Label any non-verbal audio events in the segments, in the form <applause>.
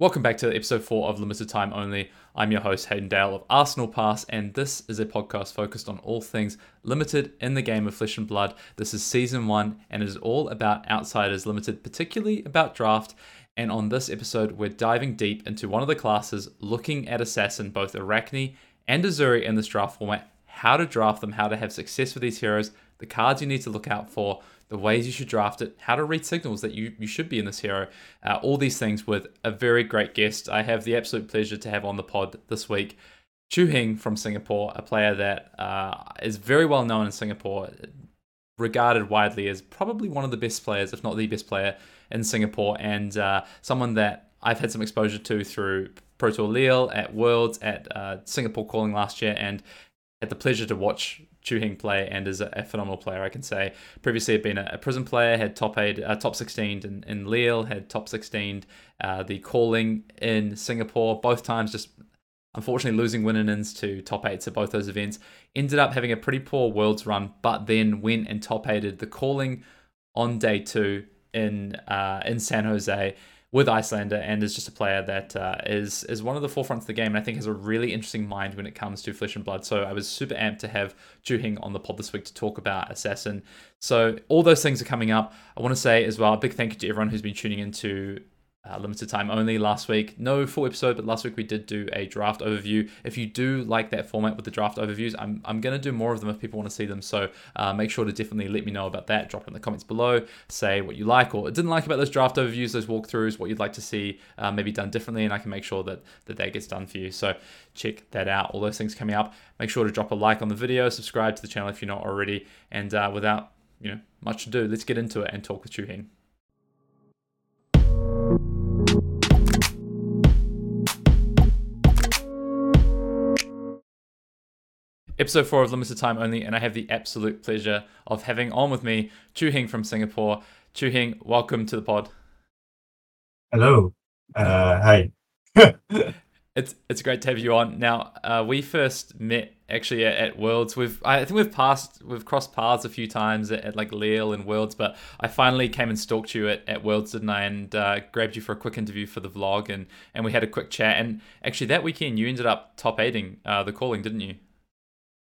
Welcome back to episode 4 of Limited Time Only. I'm your host, Hayden Dale of Arsenal Pass, and this is a podcast focused on all things limited in the game of flesh and blood. This is season 1, and it is all about Outsiders Limited, particularly about draft. And on this episode, we're diving deep into one of the classes, looking at Assassin, both Arachne and Uzuri in this draft format, how to draft them, how to have success with these heroes, the cards you need to look out for, the ways you should draft it, how to read signals that you, you should be in this hero, uh, all these things with a very great guest. I have the absolute pleasure to have on the pod this week Chu Heng from Singapore, a player that uh, is very well known in Singapore, regarded widely as probably one of the best players, if not the best player in Singapore, and uh, someone that I've had some exposure to through Pro Tour Lille, at Worlds, at uh, Singapore Calling last year, and had the pleasure to watch Chu Heng play and is a, phenomenal player, I can say. Previously, had been a, Prism player, had top eight, uh, top 16 in, in Lille, had top 16 uh, the calling in Singapore, both times just unfortunately losing win ins to top eights at both those events. Ended up having a pretty poor Worlds run, but then went and top eighted the calling on day two in uh, in San Jose with Iyslander and is just a player that uh, is is one of the forefronts of the game and I think has a really interesting mind when it comes to flesh and blood. So I was super amped to have Chu Heng on the pod this week to talk about Assassin. So all those things are coming up. I want to say as well a big thank you to everyone who's been tuning into uh, limited time only last week. No full episode, but last week we did do a draft overview. If you do like that format with the draft overviews, I'm, I'm going to do more of them if people want to see them. So uh, make sure to definitely let me know about that. Drop it in the comments below. Say what you like or didn't like about those draft overviews, those walkthroughs, what you'd like to see uh, maybe done differently, and I can make sure that, that that gets done for you. So check that out. All those things coming up. Make sure to drop a like on the video, subscribe to the channel if you're not already, and uh, without you know much ado, let's get into it and talk with Chu Heng. Episode four of Limited Time Only, and I have the absolute pleasure of having on with me Chu Heng from Singapore. Chu Heng, welcome to the pod. Hello. Uh, hi. <laughs> it's it's great to have you on. Now, uh, we first met actually at, at, Worlds. We've I think we've passed we've crossed paths a few times at, at, like Lille and Worlds, but I finally came and stalked you at, at Worlds, didn't I? And uh, grabbed you for a quick interview for the vlog, and and we had a quick chat. And actually, that weekend you ended up top eighting uh, the calling, didn't you?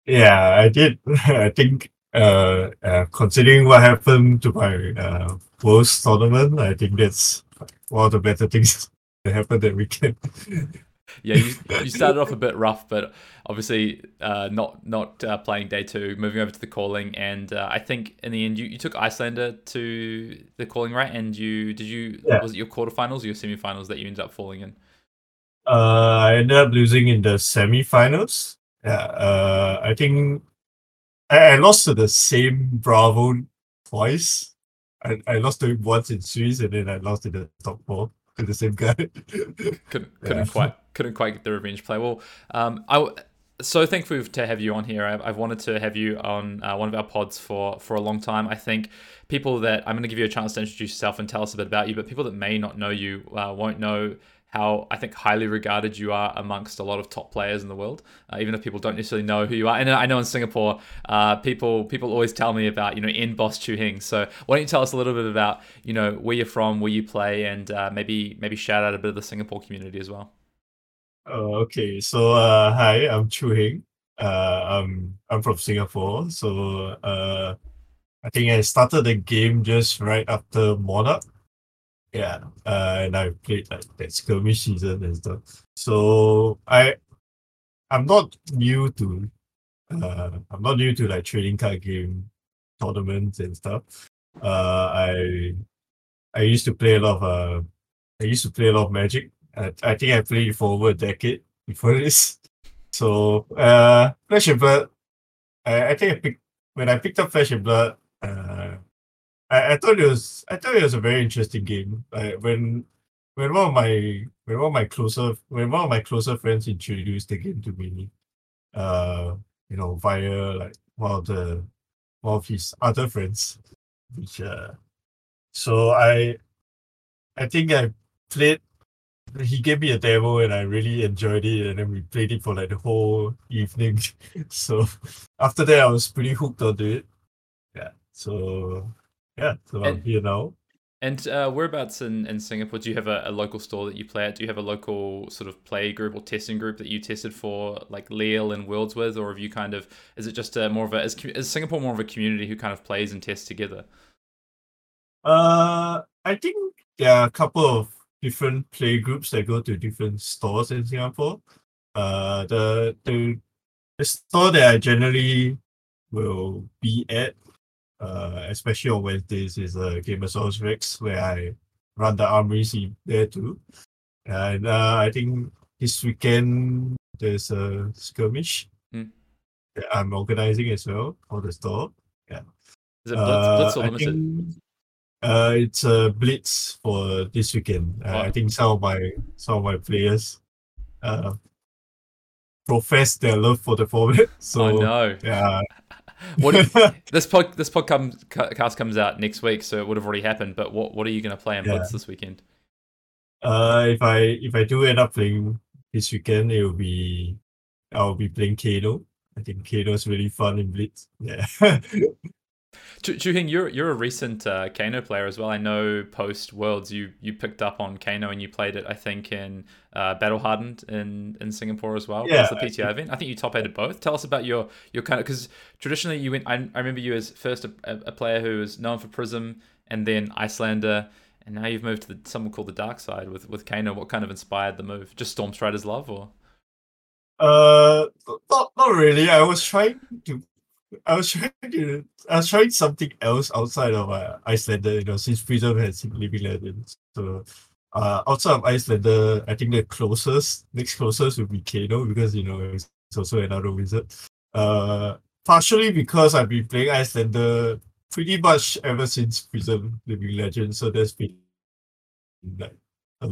Yeah, I did. <laughs> I think uh, uh, considering what happened to my uh, post tournament, I think that's one of the better things <laughs> that happened that weekend. <laughs> yeah, you, you started off a bit rough, but obviously uh, not not uh, playing day two, moving over to the calling, and uh, I think in the end you, you took Iyslander to the calling, right? And you did you yeah. was it your quarterfinals or your semifinals that you ended up falling in? Uh, I ended up losing in the semifinals. Yeah, uh, I think I, I lost to the same Bravo twice. I, I lost to him once in Swiss, and then I lost in the top four to the same guy. couldn't <laughs> couldn't yeah. quite couldn't quite get the revenge play. Well, um, I so thankful to have you on here. I've, I've wanted to have you on uh, one of our pods for for a long time. I think people that I'm going to give you a chance to introduce yourself and tell us a bit about you, but people that may not know you uh, won't know how I think highly regarded you are amongst a lot of top players in the world, uh, even if people don't necessarily know who you are. And I know in Singapore, uh, people people always tell me about you know in Boss Chu Heng. So why don't you tell us a little bit about you know where you're from, where you play, and uh, maybe maybe shout out a bit of the Singapore community as well. Oh, okay. So uh, hi, I'm Chu Heng. Uh, I'm I'm from Singapore. So uh, I think I started the game just right after Monarch yeah uh, and i played like that skirmish season and stuff. So i i'm not new to uh i'm not new to like trading card game tournaments and stuff. Uh i i used to play a lot of uh i used to play a lot of magic. I, I think i played for over a decade before <laughs> this. So uh flesh and blood i, I think i picked when i picked up flesh and blood uh I, I thought it was I thought it was a very interesting game. Like when when one of my when one of my closer when one of my closer friends introduced the game to me, uh, you know, via like one of the one of his other friends, which uh, so I I think I played. He gave me a demo and I really enjoyed it, and then we played it for like the whole evening. <laughs> so after that, I was pretty hooked onto it. Yeah. So yeah, so and, I'm here now. And uh, whereabouts in, in Singapore do you have a, a, local store that you play at? Do you have a local sort of play group or testing group that you tested for, like Lille and Worlds with, or have you kind of is it just a more of a is, is Singapore more of a community who kind of plays and tests together? Uh, I think there are a couple of different play groups that go to different stores in Singapore. Uh, the the the store that I generally will be at uh, especially on Wednesdays, is a uh, Gamersaurus Rex, where I run the armory scene there too. And uh, I think this weekend there's a skirmish mm. that I'm organizing as well for the store. Yeah. Is it Blitz, uh, Blitz or Limited? Think, uh, it's a Blitz for this weekend. Uh, I think some of my some of my players uh, profess their love for the format. <laughs> So I know. Yeah, what if, <laughs> this pod this podcast comes out next week, so it would have already happened. But what what are you going to play in yeah. Blitz this weekend? Uh, if I if I do end up playing this weekend, it will be I'll be playing Kano. I think Kano is really fun in Blitz. Yeah. <laughs> Chu Heng, you're you're a recent uh, Kano player as well. I know post Worlds you you picked up on Kano and you played it. I think in uh, Battle Hardened in in Singapore as well. Yeah, the PTI event. I think you top eighted both. Tell us about your your kind of because traditionally you went. I, I remember you as first a, a player who was known for Prism and then Iyslander, And now you've moved to the, someone called the dark side with with Kano. What kind of inspired the move? Just Stormstrider's love, or? Uh, not not really. I was trying to I was trying to I was trying something else outside of uh, Iyslander, you know, since Prism has Living Legends. So uh outside of Iyslander, I think the closest next closest would be Kano because you know it's also another wizard. Uh partially because I've been playing Iyslander pretty much ever since Prism Living Legends. So there's been like a,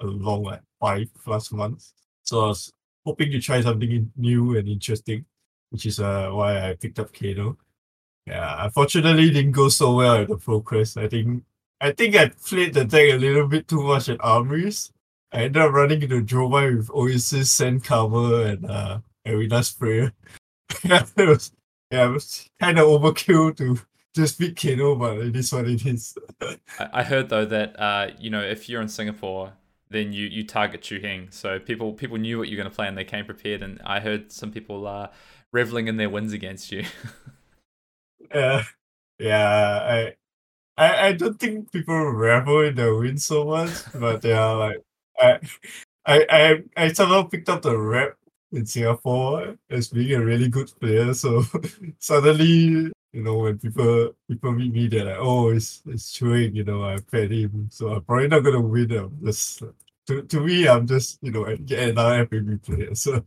a long like five plus months. So I was hoping to try something new and interesting which is uh, why I picked up Kano. Yeah, unfortunately didn't go so well at the ProQuest. I think I think I played the deck a little bit too much at Armories. I ended up running into Dromai with Oasis, Sand Cover, and uh Arena Prayer. <laughs> yeah, it was yeah, it was kind of overkill to just beat Kano, but it is what it is. <laughs> I heard though that uh, you know, if you're in Singapore, then you you target Chu Heng. So people people knew what you're going to play and they came prepared. And I heard some people uh, reveling in their wins against you. <laughs> yeah, yeah. I, I, I don't think people revel in their wins so much, but they are like, I, I, I, I somehow picked up the rep in Singapore as being a really good player. So <laughs> suddenly, you know, when people people meet me, they're like, "Oh, it's it's Chu Heng," you know, I played him, so I'm probably not gonna win. I'm just to to me, I'm just you know another FAB player. So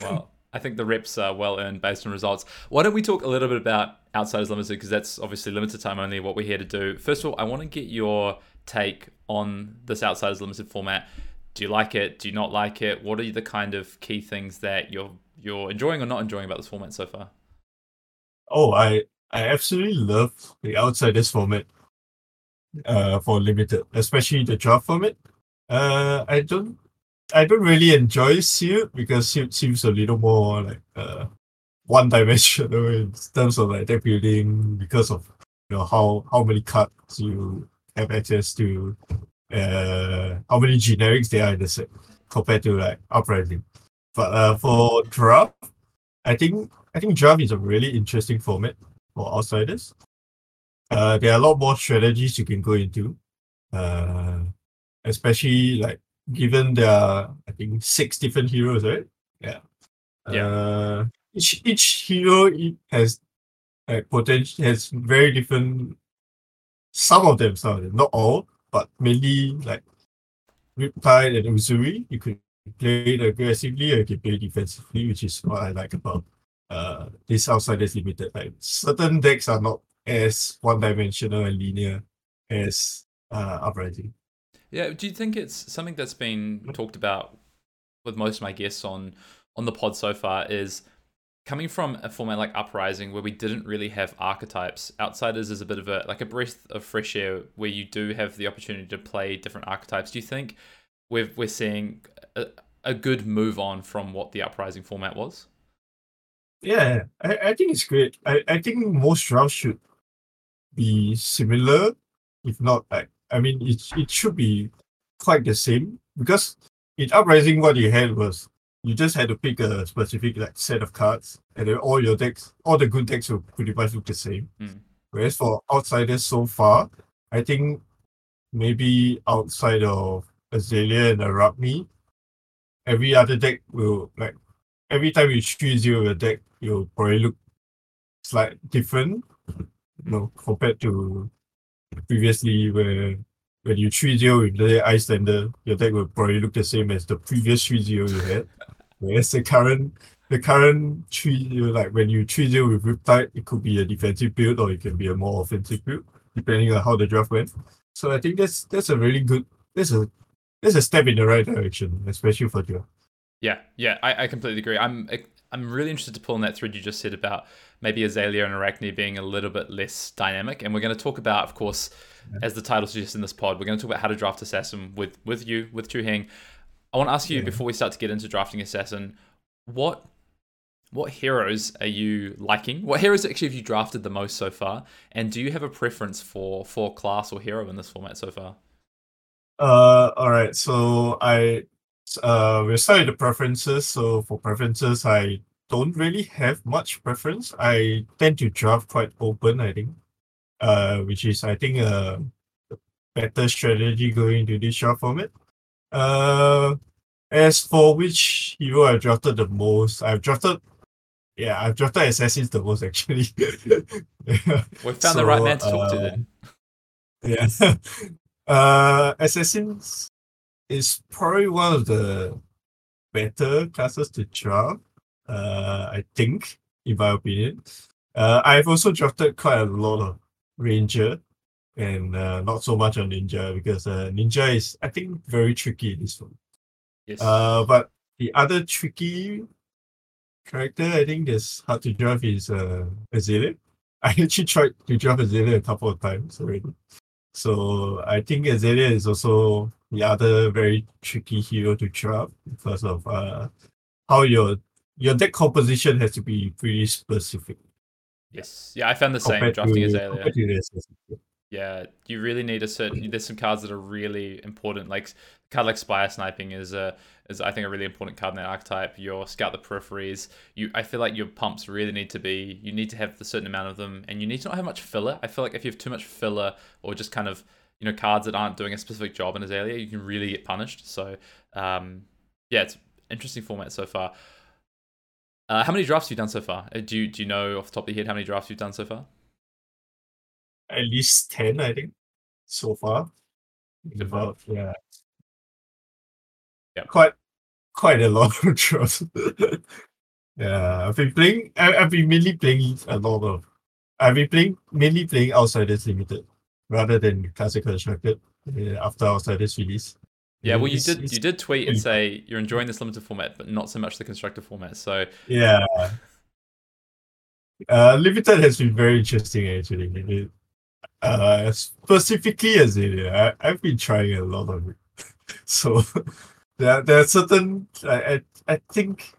wow. I think the reps are well earned based on results. Why don't we talk a little bit about Outsiders Limited because that's obviously limited time only. What we're here to do. First of all, I want to get your take on this Outsiders Limited format. Do you like it? Do you not like it? What are the kind of key things that you're you're enjoying or not enjoying about this format so far? Oh, I I absolutely love the Outsiders format. Uh, for limited, especially the draft format. Uh, I don't I don't really enjoy Sealed because Sealed seems a little more like uh one dimensional in terms of like deck building because of you know how how many cards you have access to, uh how many generics there are in the set compared to like uprising. But uh for draft, I think I think draft is a really interesting format for outsiders. Uh there are a lot more strategies you can go into. Uh especially like given there are I think six different heroes, right? Yeah. Yeah. Uh, each each hero has like potential has very different. Some of them, some of them, not all, but mainly like Riptide and Uzuri. You could play it aggressively or you can play defensively, which is what I like about uh this Outsiders Limited. Like certain decks are not as one dimensional and linear as uh Uprising. Yeah, do you think it's something that's been talked about with most of my guests on on the pod so far is coming from a format like Uprising where we didn't really have archetypes. Outsiders is a bit of a like a breath of fresh air where you do have the opportunity to play different archetypes. Do you think we're we're seeing a, a good move on from what the Uprising format was? Yeah, I, I think it's great. I, I think most drafts should be similar if not like I mean it it should be quite the same because in Uprising what you had was you just had to pick a specific like set of cards and then all your decks all the good decks will pretty much look the same. Mm. Whereas for outsiders so far, I think maybe outside of Azalea and Arachne, every other deck will like every time you choose your deck, you'll probably look slight different. You know, compared to previously where when you 3 0 with the Iyslander, your deck will probably look the same as the previous 3 0 you had. Whereas the current the current 3 0, like when you 3 0 with Riptide, it could be a defensive build or it can be a more offensive build, depending on how the draft went. So I think that's that's a really good that's a that's a step in the right direction, especially for draft. Yeah, yeah, I, I completely agree. I'm I'm really interested to pull on that thread you just said about maybe Azalea and Arachne being a little bit less dynamic. And we're going to talk about, of course, as the title suggests in this pod, we're going to talk about how to draft Assassin with with you, with Chu Heng. I want to ask you yeah. before we start to get into drafting Assassin, what what heroes are you liking? What heroes actually have you drafted the most so far? And do you have a preference for for class or hero in this format so far? Uh, all right. So I uh, we'll start with the preferences. So for preferences, I don't really have much preference. I tend to draft quite open, I think. Uh, which is I think a better strategy going to this draft format. Uh, as for which hero I drafted the most, I've drafted yeah, I've drafted assassins the most <laughs> actually. we found so, the right man to talk uh, to then. Yeah. <laughs> uh assassins is probably one of the better classes to draft. Uh, I think, in my opinion. Uh, I've also drafted quite a lot of Ranger and uh, not so much on Ninja because uh, Ninja is, I think, very tricky in this one. Yes. Uh, but the other tricky character I think that's hard to draft is uh, Azalea. <laughs> I actually tried to draft Azalea a couple of times already. So I think Azalea is also the other very tricky hero to draft because of uh, how your your deck composition has to be pretty specific. Yes. Yeah, I found the same drafting to, Azalea. Yeah, you really need a certain. There's some cards that are really important. Like a card like Spire Sniping is a is I think a really important card in that archetype. Your Scout the Peripheries. You, I feel like your pumps really need to be. You need to have a certain amount of them, and you need to not have much filler. I feel like if you have too much filler or just kind of you know cards that aren't doing a specific job in Azalea, you can really get punished. So um, yeah, it's interesting format so far. Uh, how many drafts have you done so far? Uh, do you do you know off the top of your head how many drafts you've done so far? At least ten, I think, so far. About yeah, yeah, quite quite a <laughs> lot of drafts. yeah, I've been playing. I, have been mainly playing a lot of. I've been playing mainly playing Outsiders Limited rather than Classic Constructed after Outsiders release. Yeah, well, you did you did tweet and say you're enjoying this limited format, but not so much the constructor format. So yeah, uh, limited has been very interesting actually. uh, specifically as it, I, I've been trying a lot of it. <laughs> so there there are certain I, I I think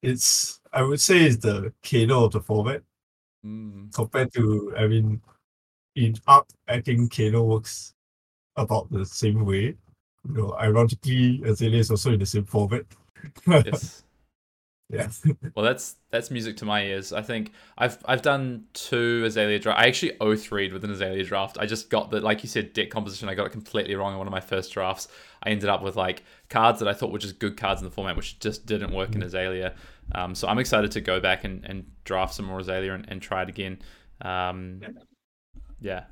it's I would say it's the Kano of the format mm. compared to I mean in art I think Kano works about the same way you know, ironically, Azalea is also in the same format. <laughs> yes. Yeah. well, that's that's music to my ears. I think I've I've done two Azalea draft. I actually o 3 with an Azalea draft. I just got the like you said deck composition. I got it completely wrong in one of my first drafts. I ended up with like cards that I thought were just good cards in the format, which just didn't work in Azalea. Um, so I'm excited to go back and, and draft some more Azalea and, and try it again. Um, yeah.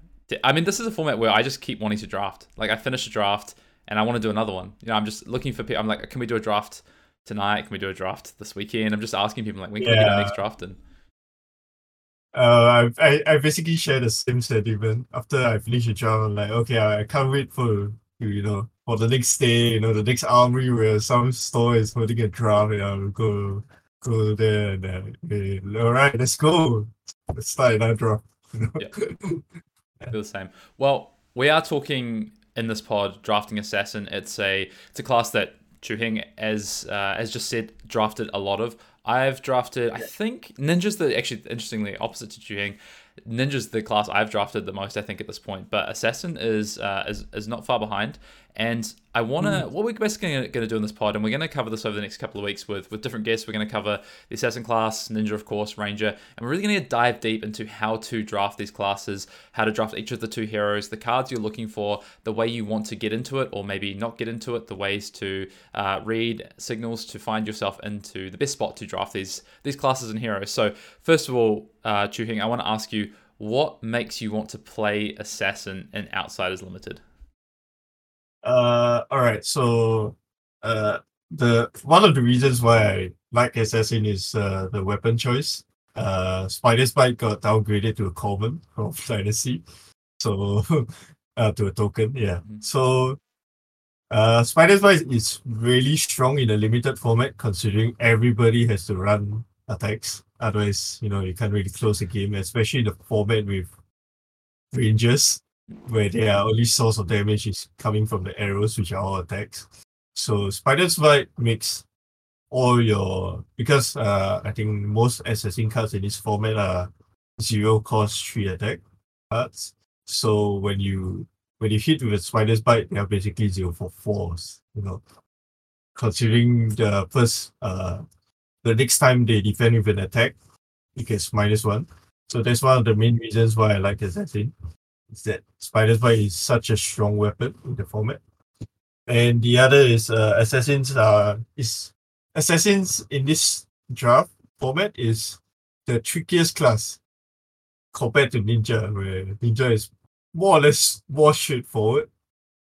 I mean, this is a format where I just keep wanting to draft. Like I finish a draft and I want to do another one. You know, I'm just looking for people. I'm like, can we do a draft tonight? Can we do a draft this weekend? I'm just asking people like, when can yeah. we get our next draft in? Uh, I, I basically share the same sentiment. After I finish a draft, I'm like, okay, I, can't wait for you know for the next day, you know, the next armory where some store is holding a draft, and I'll go go there and then, hey, all right, let's go. Let's start another draft. Yeah. <laughs> Feel the same. Well, we are talking in this pod, drafting assassin. It's a it's a class that Chu Heng, as uh, as just said, drafted a lot of. I've drafted, I think, ninjas that actually interestingly opposite to Chu Heng. Ninja's the class I've drafted the most, I think, at this point. But Assassin is uh, is, is not far behind. And I want to, mm. what we're basically going to do in this pod, and we're going to cover this over the next couple of weeks with, with different guests. We're going to cover the Assassin class, Ninja, of course, Ranger, and we're really going to dive deep into how to draft these classes, how to draft each of the two heroes, the cards you're looking for, the way you want to get into it, or maybe not get into it, the ways to uh, read signals to find yourself into the best spot to draft these these classes and heroes. So, first of all, uh, Chu Heng, I want to ask you, what makes you want to play Assassin in Outsiders Limited? Uh, all right. So, uh, the one of the reasons why I like Assassin is uh, the weapon choice. Uh, Spider's Bite got downgraded to a common from <laughs> Dynasty, so <laughs> uh, to a token. Yeah. Mm-hmm. So, uh, Spider's Bite is really strong in a limited format, considering everybody has to run attacks. Otherwise, you know, you can't really close the game, especially the format with rangers where their only source of damage is coming from the arrows, which are all attacks. So Spider's Bite makes all your because uh I think most assassin cards in this format are zero cost three attack cards. So when you when you hit with a spider's bite, they are basically zero for fours, you know. Considering the first uh the next time they defend with an attack, it gets minus one. So that's one of the main reasons why I like Assassin is that Spider's Bite is such a strong weapon in the format. And the other is uh, Assassins uh, is Assassins in this draft format is the trickiest class compared to Ninja, where Ninja is more or less more straightforward.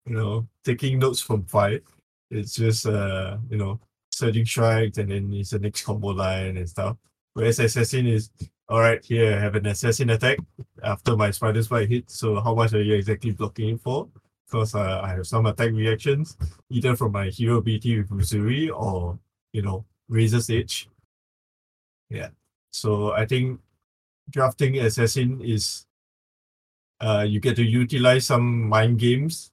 You know, taking notes from fight. It's just uh, you know, surging strikes and then it's the next combo line and stuff. Whereas Assassin is all right, here I have an assassin attack after my spider's bite hit. So how much are you exactly blocking it for? Because uh, I have some attack reactions, either from my hero ability with Uzuri or, you know, Razor's Edge. Yeah. So I think drafting assassin is uh you get to utilize some mind games,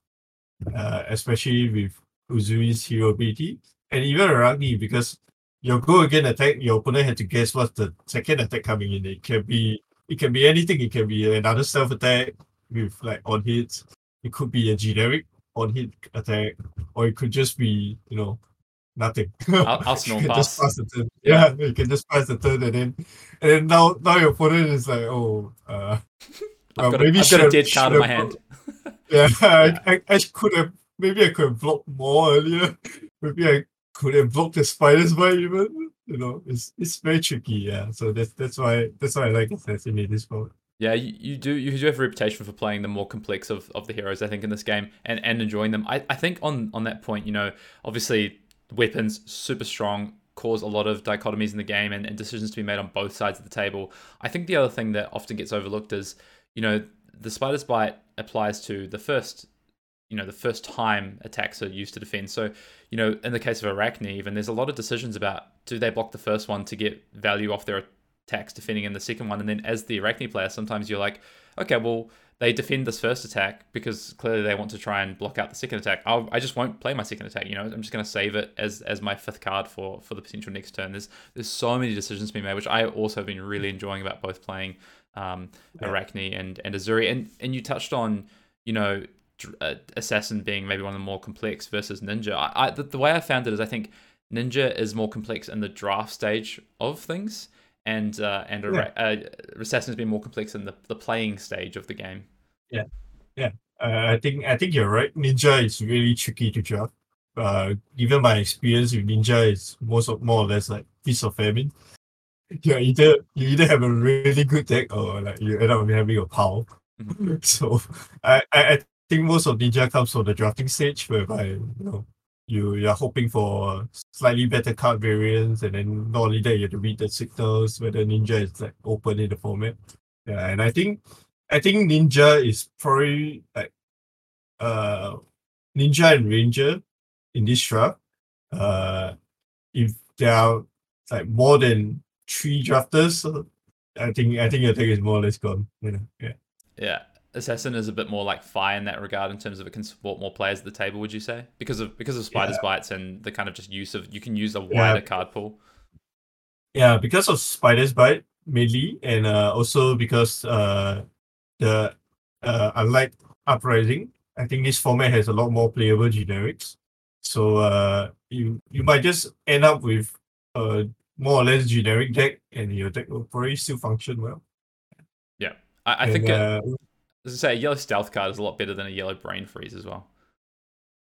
uh, especially with Uzuri's hero ability. And even Arachne, because your go again attack, your opponent had to guess what's the second attack coming in. It can be it can be anything. It can be another self attack with like on hits. It could be a generic on hit attack, or it could just be you know nothing. <laughs> I'll, I'll pass. Just pass the turn. Yeah. yeah, you can just pass the turn, and then and then now now your opponent is like, oh, uh, I've, got, maybe a, I've got a dead card in my hand. yeah, <laughs> yeah. I, I, I could have maybe I could have blocked more earlier. <laughs> Maybe I could have blocked the spider's bite even. You know, it's it's very tricky. Yeah, so that's that's why that's why I like assassinate this mode. Yeah, you, you do you do have a reputation for playing the more complex of, of the heroes, I think, in this game and, and enjoying them. I, I think on on that point, you know, obviously weapons super strong, cause a lot of dichotomies in the game and, and decisions to be made on both sides of the table. I think the other thing that often gets overlooked is, you know, the spider's bite applies to the first you know the first time attacks are used to defend. So, you know, in the case of Arachne, even there's a lot of decisions about do they block the first one to get value off their attacks defending in the second one, and then as the Arachne player, sometimes you're like, okay, well they defend this first attack because clearly they want to try and block out the second attack. I'll, I just won't play my second attack. You know, I'm just going to save it as as my fifth card for for the potential next turn. There's there's so many decisions to be made, which I also have been really enjoying about both playing um, Arachne and and Uzuri. And and you touched on you know uh, assassin being maybe one of the more complex versus ninja. I, I the, the, way I found it is I think ninja is more complex in the draft stage of things, and uh, and yeah. uh, assassin has been more complex in the, the playing stage of the game. Yeah, yeah. Uh, I think I think you're right. Ninja is really tricky to draft. Uh, given my experience with ninja, it's most of more or less like piece of famine. You either you either have a really good deck or like you end up having a pile. Mm-hmm. <laughs> So I, I think most of Ninja comes from the drafting stage, whereby you know you you're hoping for slightly better card variants, and then not only that, you have to read the signals whether Ninja is like open in the format. Yeah, and I think I think Ninja is probably like uh Ninja and Ranger in this draft. Uh, if there are like more than three drafters, I think I think your take is more or less gone. You know, yeah. Yeah, Assassin is a bit more like fire in that regard in terms of it can support more players at the table. Would you say because of because of spiders yeah. bites and the kind of just use of you can use a wider yeah. card pool. Yeah, because of spiders bite, mainly, and uh, also because uh, the uh, unlike Uprising, I think this format has a lot more playable generics. So uh, you you might just end up with a more or less generic deck, and your deck will probably still function well. Yeah, I, I And, think, as I say, a yellow stealth card is a lot better than a yellow brain freeze as well.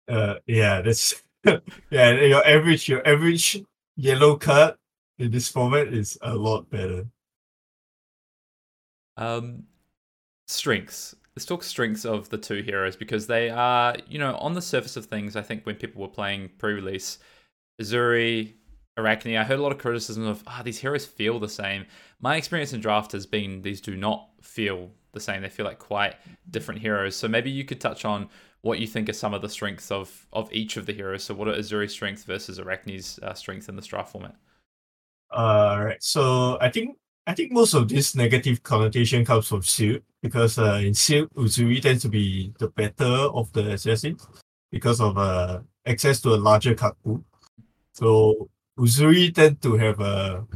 uh, yeah, that's <laughs> yeah. Your average your average yellow card in this format is a lot better. Um, strengths. Let's talk strengths of the two heroes because they are, you know, on the surface of things. I think when people were playing pre-release, Uzuri, Arachne, I heard a lot of criticism of, ah, these heroes feel the same. My experience in draft has been these do not feel the same. They feel like quite different heroes. So maybe you could touch on what you think are some of the strengths of of each of the heroes. So what are Uzuri's strengths versus Arachne's uh, strengths in the draft format? Uh, right. So I think I think most of this negative connotation comes from Sealed because uh, in Sealed, Uzuri tends to be the better of the assassins because of uh, access to a larger card pool. So Uzuri tend to have a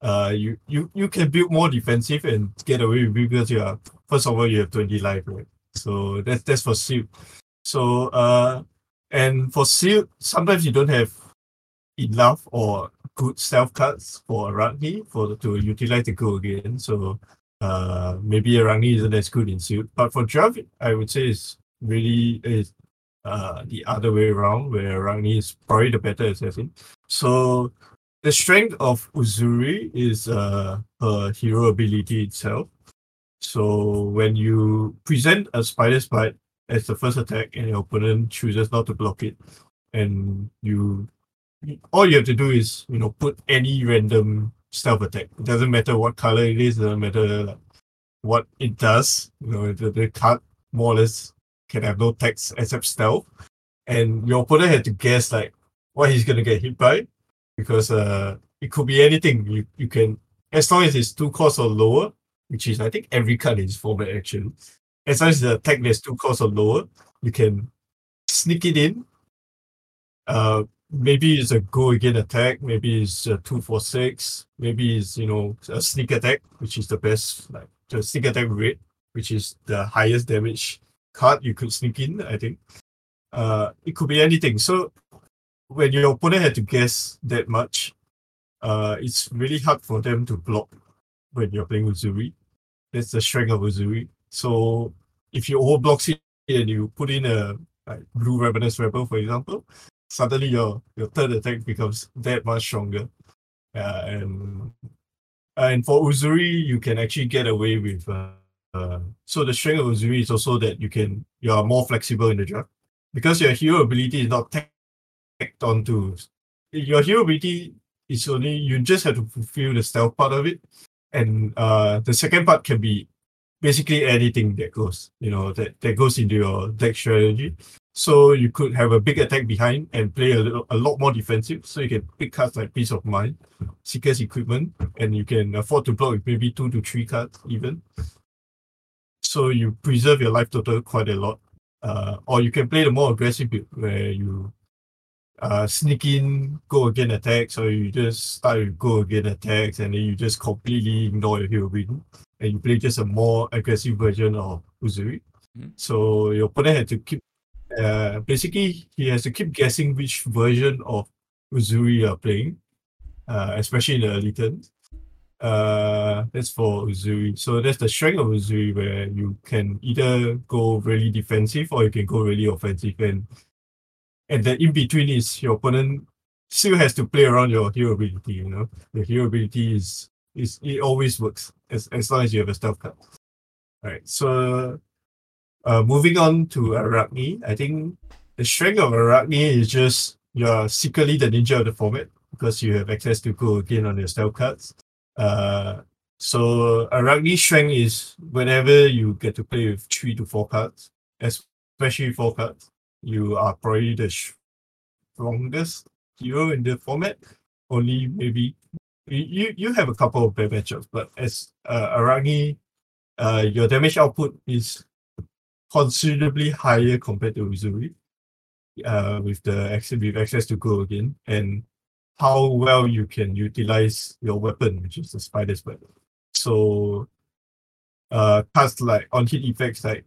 uh, you, you you can build more defensive and get away with it because you are first of all you have 20 life, right? So that's that's for Sealed. So uh and for Sealed, sometimes you don't have enough or good stealth cards for Arachne for to utilize the go again. So uh maybe Arachne isn't as good in suit. But for Draft, I would say it's really is uh the other way around where Arachne is probably the better assassin. So the strength of Uzuri is uh her hero ability itself. So when you present a spider bite as the first attack and your opponent chooses not to block it, and you all you have to do is you know put any random stealth attack. It doesn't matter what color it is. It doesn't matter what it does. You know the, the card more or less can have no text except stealth, and your opponent had to guess like what he's gonna get hit by, because uh it could be anything. You you can as long as it's two costs or lower, which is I think every card this format actually. As long as the attack that's two costs or lower, you can sneak it in. Uh, maybe it's a go again attack, maybe it's a two for six, maybe it's you know a sneak attack, which is the best like the sneak attack rate, which is the highest damage card you could sneak in, I think. Uh it could be anything. So when your opponent had to guess that much, uh it's really hard for them to block when you're playing Uzuri. That's the strength of Uzuri. So if you overblocks it and you put in a like blue ravenous rabble, for example, suddenly your your third attack becomes that much stronger. Uh, and and for Uzuri, you can actually get away with. Uh, uh, so the strength of Uzuri is also that you can you are more flexible in the draft because your hero ability is not tacked onto. Your hero ability is only you just have to fulfill the stealth part of it, and uh, the second part can be basically anything that goes you know that that goes into your deck strategy. So you could have a big attack behind and play a little, a lot more defensive. So you can pick cards like Peace of Mind, Seeker's Equipment, and you can afford to block with maybe two to three cards even. So you preserve your life total quite a lot. Uh, or you can play the more aggressive build where you uh, sneak in, go again attacks, or you just start with go again attacks, and then you just completely ignore your hero build, and you play just a more aggressive version of Uzuri. Mhm. So your opponent had to keep uh, basically he has to keep guessing which version of Uzuri you're playing, uh, especially in the early turns. Uh, that's for Uzuri. So that's the strength of Uzuri where you can either go really defensive or you can go really offensive. And and then in between is your opponent still has to play around your hero ability, you know. The hero ability is is it always works as, as long as you have a stealth card. Alright, so uh, moving on to Arachne, I think the strength of Arachne is just you're secretly the ninja of the format because you have access to go again on your stealth cards. Uh, so Arachne's strength is whenever you get to play with three to four cards, especially four cards, you are probably the strongest hero in the format. Only maybe you you, have a couple of bad matchups, but as uh, Arachne, uh, your damage output is considerably higher compared to Uzuri. Uh, with the access with access to go again and how well you can utilize your weapon, which is the spider's web. So uh cards like on hit effects like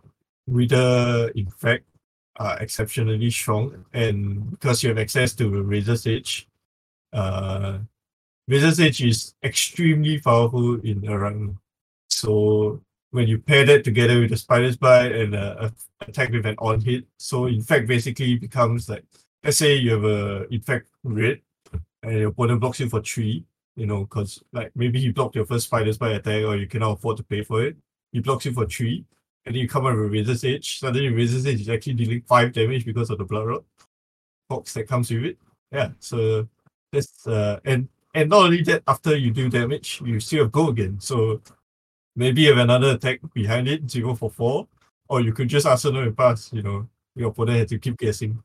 Wither Infect are exceptionally strong and because you have access to Razor's Edge, uh Razor's Edge is extremely powerful in Arachne. So when you pair that together with the Spider's Bite and uh, attack with an on hit, so in fact, basically becomes like let's say you have a Infect red and your opponent blocks you for three, you know, because like maybe he blocked your first Spider's Bite attack or you cannot afford to pay for it. He blocks you for three, and you come out with Razor's Edge. Suddenly Razor's Edge is actually dealing five damage because of the Blood box that comes with it. Yeah, so that's uh and and not only that, after you do damage, you still have go again. So maybe you have another attack behind it, zero for four, or you could just arsenal and pass. You know, your opponent had to keep guessing,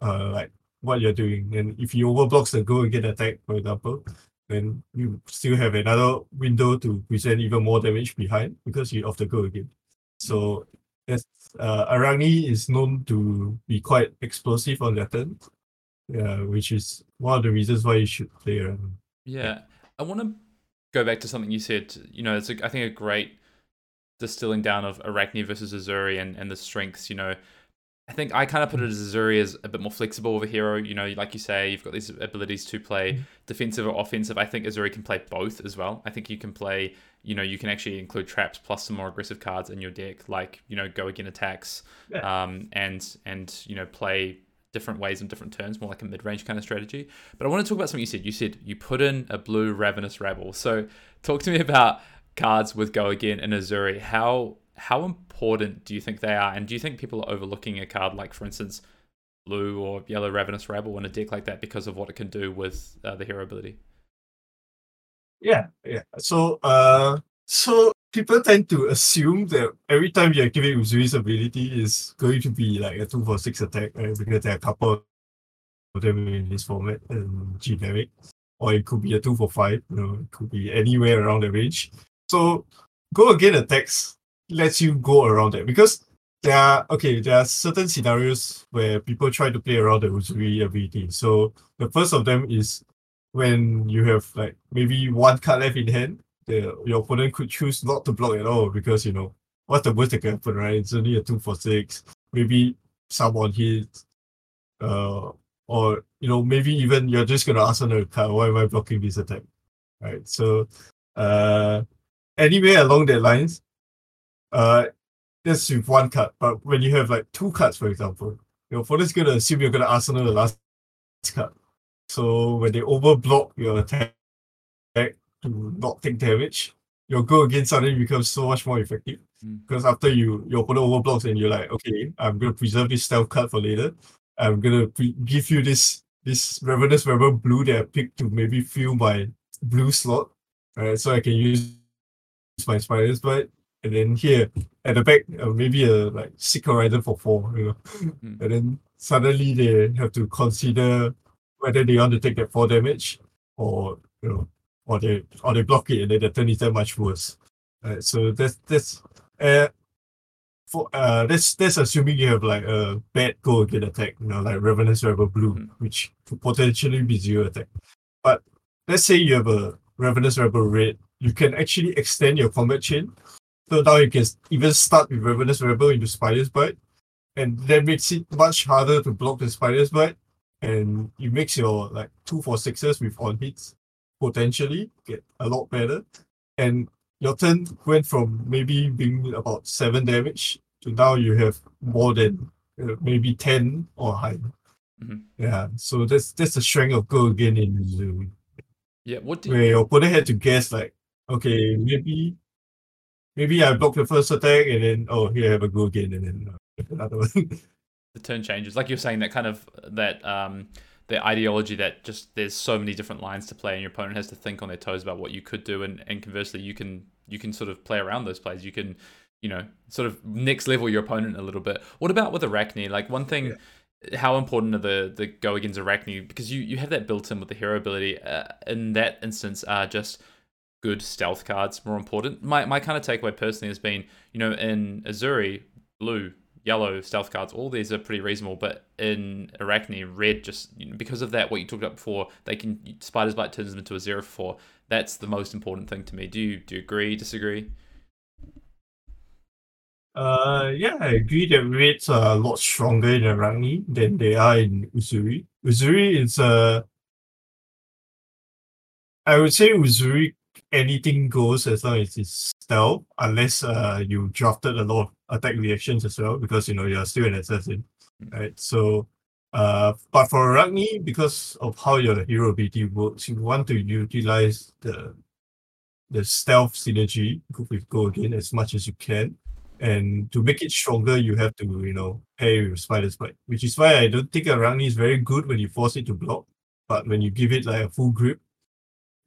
uh, like what you're doing. And if you overblocks the go again attack, for example, then you still have another window to present even more damage behind because you off the go again. So that's uh, Arachne is known to be quite explosive on their turn. Yeah, which is one of the reasons why you should play Arachne. Yeah, I want to go back to something you said. You know, it's a, I think a great distilling down of Arachne versus Uzuri and, and the strengths. You know, I think I kind of put it as Uzuri as a bit more flexible of a hero. You know, like you say, you've got these abilities to play mm-hmm. defensive or offensive. I think Uzuri can play both as well. I think you can play, you know, you can actually include traps plus some more aggressive cards in your deck, like you know, go again attacks, yeah. um, and and you know, play different ways and different turns, more like a mid range kind of strategy. But I want to talk about something you said. You said you put in a blue Ravenous Rabble. So talk to me about cards with Go Again and Uzuri. How how important do you think they are? And do you think people are overlooking a card like, for instance, blue or yellow Ravenous Rabble in a deck like that because of what it can do with uh, the hero ability? Yeah, yeah. So, uh, so people tend to assume that every time you're giving Uzuri's ability is going to be like a two for six attack, right? Because there are a couple of them in this format and generic, or it could be a two for five. You know, it could be anywhere around the range. So, go again attacks lets you go around that because there are okay, there are certain scenarios where people try to play around the Uzuri ability. So the first of them is when you have like maybe one card left in hand, the your opponent could choose not to block at all because you know what's the worst that can happen, right? It's only a two for six, maybe someone hits, uh, or you know maybe even you're just gonna ask another card. Why am I blocking this attack? Right. So, uh, anywhere along that lines, uh, that's with one cut, But when you have like two cuts, for example, your opponent's gonna assume you're gonna arsenal the last cut. So when they overblock your attack to not take damage, your go again suddenly becomes so much more effective. Mm. Because after you your opponent overblocks and you're like, okay, I'm gonna preserve this stealth card for later. I'm gonna pre- give you this this Ravenous Rabble blue that I picked to maybe fill my blue slot. Alright, so I can use my spider's bite and then here at the back uh, maybe a like sick horizon for four you know mm. and then suddenly they have to consider whether they want to take that four damage or you know or they or they block it and then the turn is that much worse right so that's that's uh for uh that's that's assuming you have like a bad go again attack you know like ravenous rabble blue mm. which could potentially be zero attack but let's say you have a ravenous rabble red you can actually extend your combat chain so now you can even start with Ravenous Rabble into Spider's Bite, and that makes it much harder to block the Spider's Bite, and it makes your like two for sixes with on hits potentially get a lot better. And your turn went from maybe being about seven damage to now you have more than uh, maybe ten or higher. Mm-hmm. Yeah, so that's that's the strength of go again in Uzuri. Yeah, what do you... where your opponent had to guess like, okay, maybe maybe I block the first attack and then oh here I have a go again and then uh, <laughs> another one. the turn changes, like you're saying that kind of that um the ideology that just there's so many different lines to play and your opponent has to think on their toes about what you could do and, and conversely you can you can sort of play around those plays. You can you know sort of next level your opponent a little bit. What about with arachne? Like one thing yeah. how important are the the go against arachne? Because you you have that built in with the hero ability uh, in that instance are uh, just good stealth cards more important. My my kind of takeaway personally has been, you know, in Uzuri, blue, yellow stealth cards, all these are pretty reasonable. But in Arachne, red just you know, because of that, what you talked about before, they can Spider's Bite turns them into a zero four. That's the most important thing to me. Do you do you agree? Disagree? Uh, yeah, I agree that reds are a lot stronger in Arachne than they are in Uzuri. Uzuri is a. I would say Uzuri anything goes as long as it's stealth, unless uh you drafted a lot of attack reactions as well, because you know you're still an assassin, right? So, uh, but for Arakni, because of how your hero ability works, you want to utilize the the stealth synergy with Go Again as much as you can. And to make it stronger, you have to, you know, pair with Spider's Bite, which is why I don't think Arakni is very good when you force it to block. But when you give it like a full grip,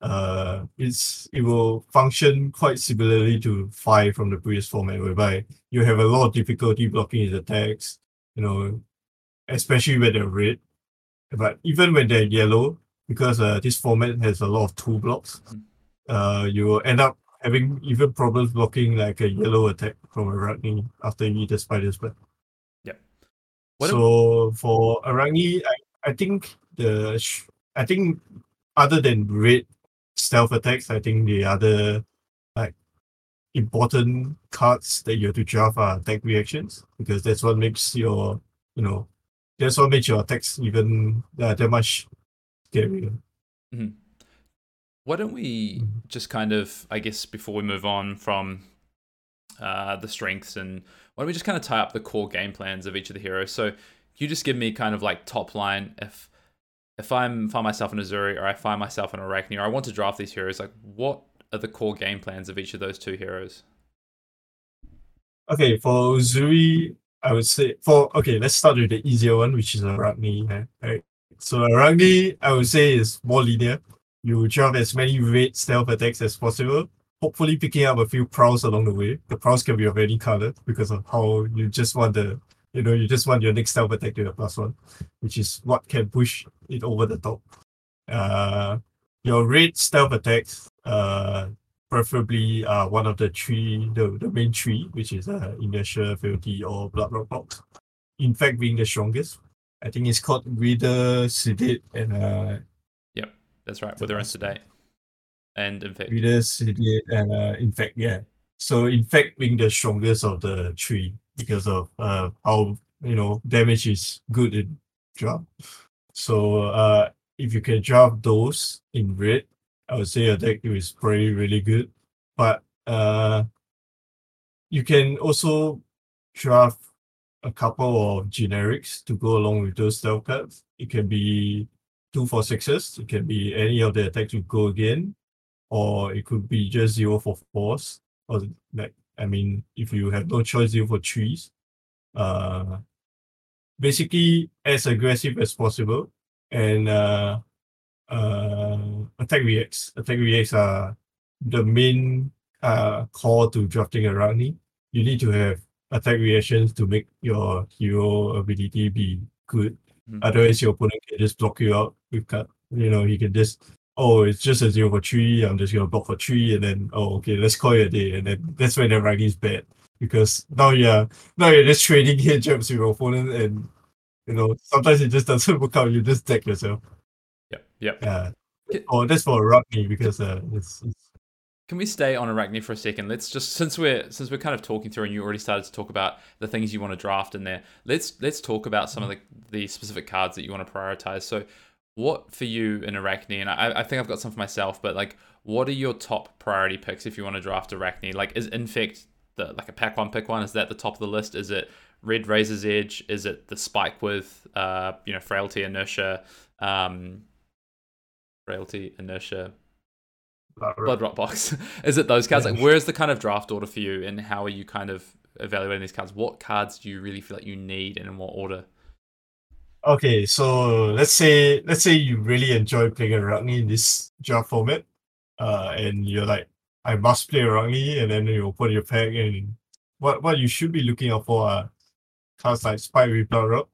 uh, it's it will function quite similarly to five from the previous format, whereby you have a lot of difficulty blocking his attacks. You know, especially when they're red, but even when they're yellow, because uh, this format has a lot of two blocks, uh, you will end up having even problems blocking like a yellow attack from a Arakni after you eat the spider's. Yep. What so for Arakni, I, I think the I think other than red stealth attacks, I think the other like important cards that you have to draft are attack reactions because that's what makes your you know that's what makes your attacks even uh, that much scarier. Mm-hmm. Why don't we mm-hmm. just kind of, I guess, before we move on from uh, the strengths, and why don't we just kind of tie up the core game plans of each of the heroes? So you just give me kind of like top line if if I'm find myself in Uzuri or I find myself in Arakni or I want to draft these heroes, like what are the core game plans of each of those two heroes? Okay, for Uzuri, I would say for okay, let's start with the easier one, which is Arakni. Right? So Arakni, I would say is more linear. You draft as many red stealth attacks as possible, hopefully picking up a few prowls along the way. The prowls can be of any color because of how you just want the you know, you just want your next stealth attack to be a plus one, which is what can push it over the top. Uh, your red stealth attacks, uh, preferably uh, one of the three, the, the main three, which is uh, inertia, frailty, or bloodrot pox. In fact, being the strongest. I think it's called Wither, Sedate, and uh. Yep, that's right. Wither and Sedate, and Infect. Wither, Sedate, and uh, Infect. Yeah. So Infect being the strongest of the three because of uh how you know damage is good in drop. So uh if you can drop those in red, I would say deck is pretty really good. But uh you can also draft a couple of generics to go along with those stealth cards. It can be two for sixes, it can be any of the attacks you go again, or it could be just zero for fours, or like I mean, if you have no choice, you for trees. Uh, basically as aggressive as possible and uh, uh, attack reacts. Attack reacts are the main uh, core to drafting Arakni. You need to have attack reactions to make your hero ability be good. Mm-hmm. Otherwise, your opponent can just block you out with cut. You know, he can just oh, it's just a zero for three. I'm just gonna block for three, and then oh, okay, let's call it a day. And then that's when the ranking is bad because now you're now you're just trading hit <laughs> jumps with your opponent, and you know sometimes it just doesn't <laughs> work out. You just deck yourself. Yep. Yep. Yeah. Oh, that's for Arakni because uh, it's, it's can we stay on Arakni for a second? Let's just since we're since we're kind of talking through and you already started to talk about the things you want to draft in there. Let's let's talk about some of the the specific cards that you want to prioritize. So what for you in Arakni, and I, I think I've got some for myself, but like, what are your top priority picks if you want to draft Arakni? Like, is Infect the like a pack one, pick one? Is that the top of the list? Is it Red Razor's Edge? Is it the spike with uh, you know, frailty, inertia, um, frailty, inertia, bloodrot pox? <laughs> is it those cards? Like, where's the kind of draft order for you, and how are you kind of evaluating these cards? What cards do you really feel like you need, and in what order? Okay, so let's say let's say you really enjoy playing Arakni in this draft format, uh, and you're like, I must play Arakni, and then you open your pack, and what what you should be looking out for are cards like Bloodrot,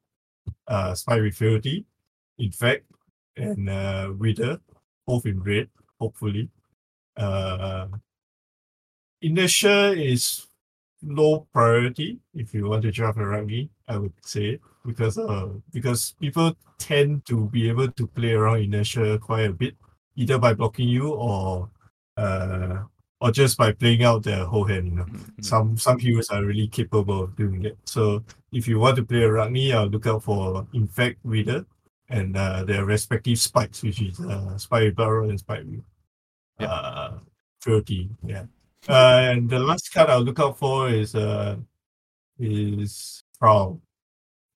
uh, Spike with Frailty, Infect, and uh, Wither, both in red, hopefully. Uh, Inertia is low priority if you want to draft Arakni, I would say. Because uh because people tend to be able to play around inertia quite a bit, either by blocking you or uh or just by playing out their whole hand, you know. Mhm. Some some heroes are really capable of doing that. So if you want to play Arakni, I'll look out for Infect Reader and uh, their respective spikes, which is uh, Spike Barrel and Spike Wheel. Yep. Uh, 30, yeah. Uh, and the last card I'll look out for is uh is Prowl.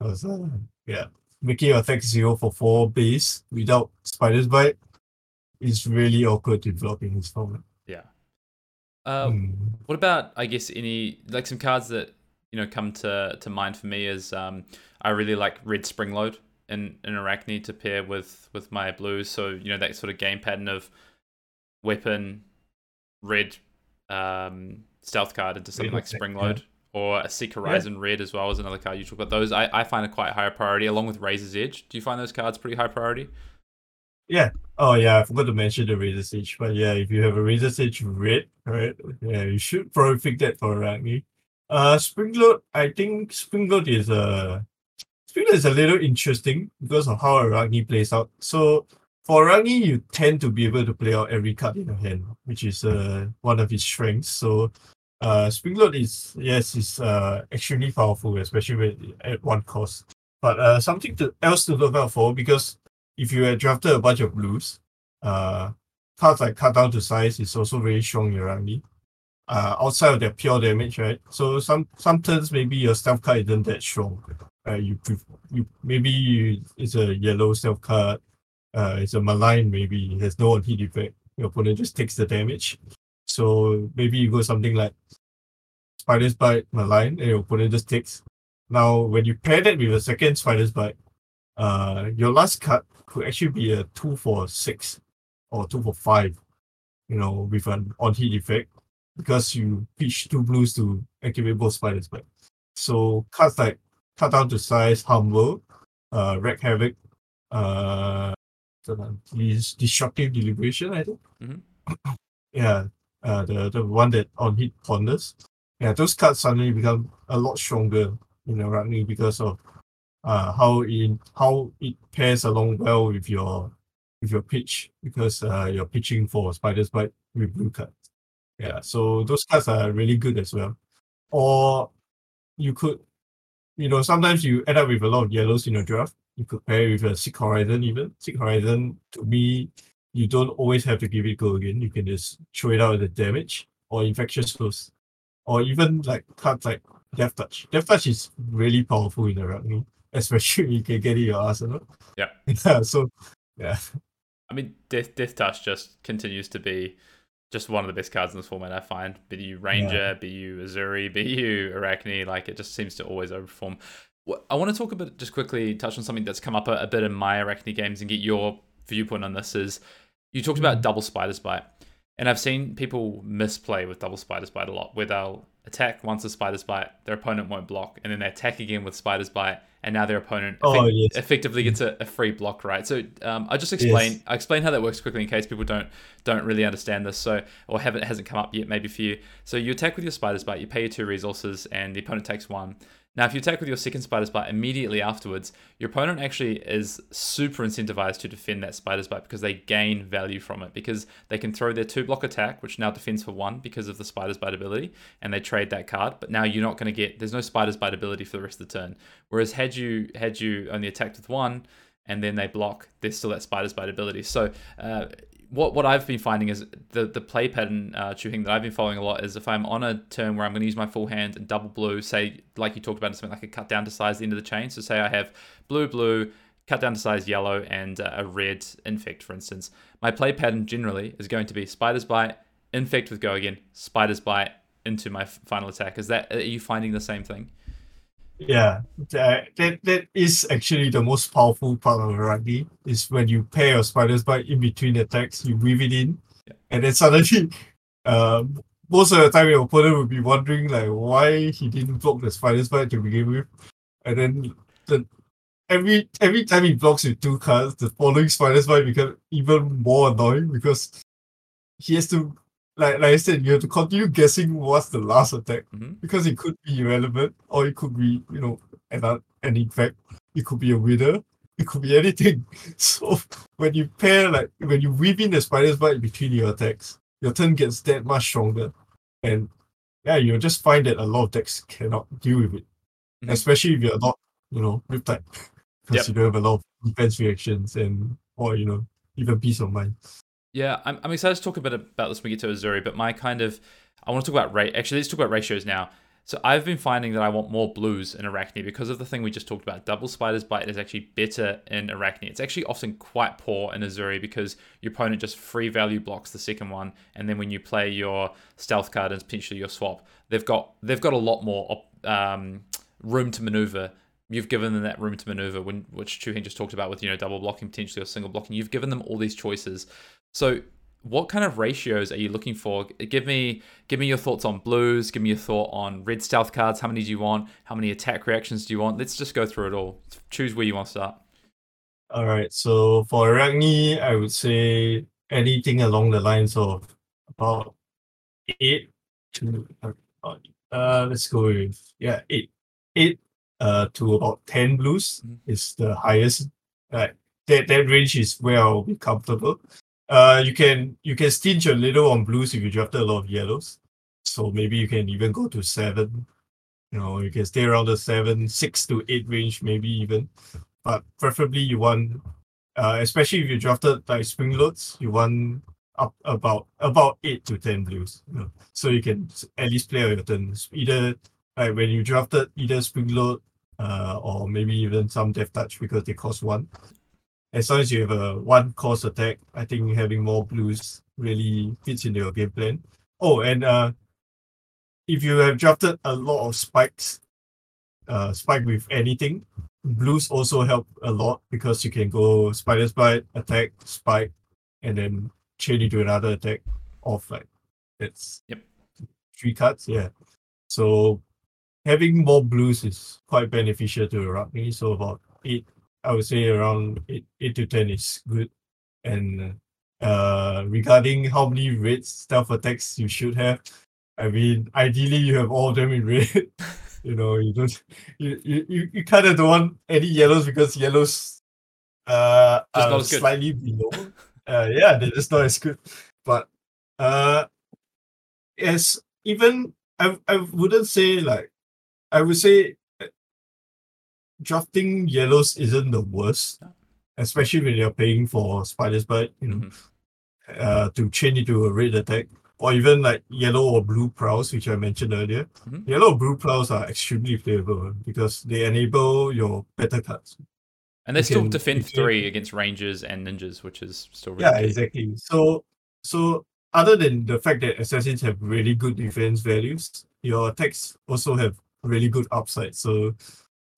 Because uh, yeah, making your attack zero for four base without Spider's Bite is really awkward in this format. Yeah. Uh, Hmm. What about I guess any like some cards that you know come to to mind for me is um I really like Red Springload in in Arakni to pair with with my blues. So you know that sort of game pattern of weapon, red, um, stealth card into something like Red, yeah. Or a Seek Horizon Red as well as another card you talk about. Those I, I find are quite higher priority, along with Razor's Edge. Do you find those cards pretty high priority? Yeah. Oh yeah, I forgot to mention the Razor's Edge. But yeah, if you have a Razor's Edge red, right? Yeah, you should probably pick that for Arakni. Uh Springload, I think Springload is a Springload is a little interesting because of how Arakni plays out. So for Arakni, you tend to be able to play out every card in your hand, which is uh one of his strengths. So uh spring load is yes, is uh extremely powerful, especially when, at one cost. But uh something to else to look out for because if you had drafted a bunch of blues, uh, cards like cut down to size is also very strong in Arakni. Uh, outside of their pure damage, right? So some some turns maybe your stealth card isn't that strong. Uh, you you maybe you, it's a yellow stealth card. Uh, it's a malign maybe it has no on hit effect. Your opponent just takes the damage. So maybe you go something like Spider's Bite Malign, and your opponent just takes. Now when you pair that with a second Spider's Bite, uh, your last card could actually be a two for six or two for five, you know, with an on hit effect because you pitch two blues to activate both spiders Bite. So cards like cut down to size, humble, uh, wreck havoc, uh, the one, Dis- destructive deliberation, I think. Mhm. <coughs> yeah, uh, the the one that on hit ponders. Yeah, those cards suddenly become a lot stronger in Arakni because of uh, how in how it pairs along well with your with your pitch because uh, you're pitching for spiders bite with blue cards. Yeah, so those cards are really good as well. Or you could, you know, sometimes you end up with a lot of yellows in your draft. You could pair with a Seek Horizon even. Seek Horizon to me, you don't always have to give it go again. You can just throw it out as a damage or infectious close. Or even like cards like Death Touch. Death Touch is really powerful in Arakni especially <laughs> when you can get it in your arsenal. Yeah. <laughs> yeah. So yeah. I mean, Death Death Touch just continues to be just one of the best cards in this format. I find, be you Ranger, be you Uzuri, be you Arakni, like it just seems to always overperform. I want to talk a bit, just quickly touch on something that's come up a, a bit in my Arakni games and get your viewpoint on this. Is you talked about Mm. double Spider's Bite, and I've seen people misplay with double Spider's Bite a lot, where they'll attack once a Spider's Bite, their opponent won't block, and then they attack again with Spider's Bite, and now their opponent Oh, effect- yes. effectively gets a, a free block, right? So um, I just explain Yes. I explain how that works quickly in case people don't don't really understand this. So or have it hasn't come up yet maybe for you. So you attack with your spider's bite, you pay your two resources, and the opponent takes one. Now, if you attack with your second spider's bite immediately afterwards, your opponent actually is super incentivized to defend that spider's bite because they gain value from it because they can throw their two block attack, which now defends for one because of the spider's bite ability, and they trade that card. But now you're not going to get there's no spider's bite ability for the rest of the turn. Whereas had you had you only attacked with one, and then they block, there's still that spider's bite ability. So uh, what what I've been finding is the the play pattern uh, tuning that I've been following a lot is if I'm on a turn where I'm going to use my full hand and double blue, say like you talked about in something like a cut down to size the end of the chain. So say I have blue blue. Cut down to size yellow and uh, a red infect, for instance. My play pattern generally is going to be spiders bite, infect with go again, spiders bite into my final attack. Is that are you finding the same thing? Yeah. That, that that is actually the most powerful part of rugby is when you pair your spider's bite in between attacks, you weave it in, Yeah. and then suddenly um <laughs> most of the time your opponent will be wondering like why he didn't block the spider's bite to begin with. And then the every every time he blocks with two cards, the following spider's bite becomes even more annoying because he has to like like I said, you have to continue guessing what's the last attack Mhm. because it could be irrelevant or it could be you know and in fact it could be a winner. It could be <laughs> anything. So when you pair like when you weave in the spider's bite between your attacks, your turn gets that much stronger. And yeah, you'll just find that a lot of decks cannot deal with it. Mhm. Especially if you're not, you know, Riptide. Because Yep. you don't have a lot of defense reactions and or you know, even peace of mind. Yeah, I'm, I'm excited to talk a bit about this when we get to Uzuri, but my kind of I want to talk about rate. Actually, let's talk about ratios now. So I've been finding that I want more blues in Arakni because of the thing we just talked about. Double Spider's Bite is actually better in Arakni. It's actually often quite poor in Uzuri because your opponent just free value blocks the second one, and then when you play your stealth card and potentially your swap, they've got they've got a lot more um, room to maneuver. You've given them that room to maneuver, when, which Chu Heng just talked about with you know double blocking potentially or single blocking. You've given them all these choices. So what kind of ratios are you looking for? Give me give me your thoughts on blues. Give me your thought on red stealth cards. How many do you want? How many attack reactions do you want? Let's just go through it all. Choose where you want to start. All right. So for Arakni, I would say anything along the lines of about eight to uh, uh let's go with yeah eight eight uh to about ten blues Mhm. is the highest. Right. That that range is where I'll be comfortable. Uh, you can you can stinge a little on blues if you drafted a lot of yellows. So maybe you can even go to seven. You know, you can stay around the seven, six to eight range, maybe even. But preferably you want, uh, especially if you drafted like spring loads, you want up about about eight to ten blues. You know, so you can at least play on your turns. Either like when you drafted either spring load, uh, or maybe even some death touch because they cost one. As long as you have a one cost attack, I think having more blues really fits into your game plan. Oh, and uh, if you have drafted a lot of spikes, uh, spike with anything, blues also help a lot because you can go spider's bite, attack, spike, and then chain into another attack of like that's Yep. three cards. Yeah. So having more blues is quite beneficial to Arakni. So about eight, I would say around eight, eight to ten is good. And uh regarding how many red stealth attacks you should have, I mean ideally you have all of them in red. <laughs> you know, you don't you you, you, kind of don't want any yellows because yellows uh Just are not as good. slightly <laughs> below. uh yeah, they're just not as good. But uh as even I I wouldn't say like I would say drafting yellows isn't the worst, especially when you're paying for Spider's Bite, you know, Mhm. uh, to change it to a red attack, or even like yellow or blue prowls, which I mentioned earlier. Mhm. Yellow or blue prowls are extremely playable because they enable your better cards. And they still defend three against rangers and ninjas, which is still really Yeah, key. exactly. So so other than the fact that assassins have really good defense values, your attacks also have really good upside. So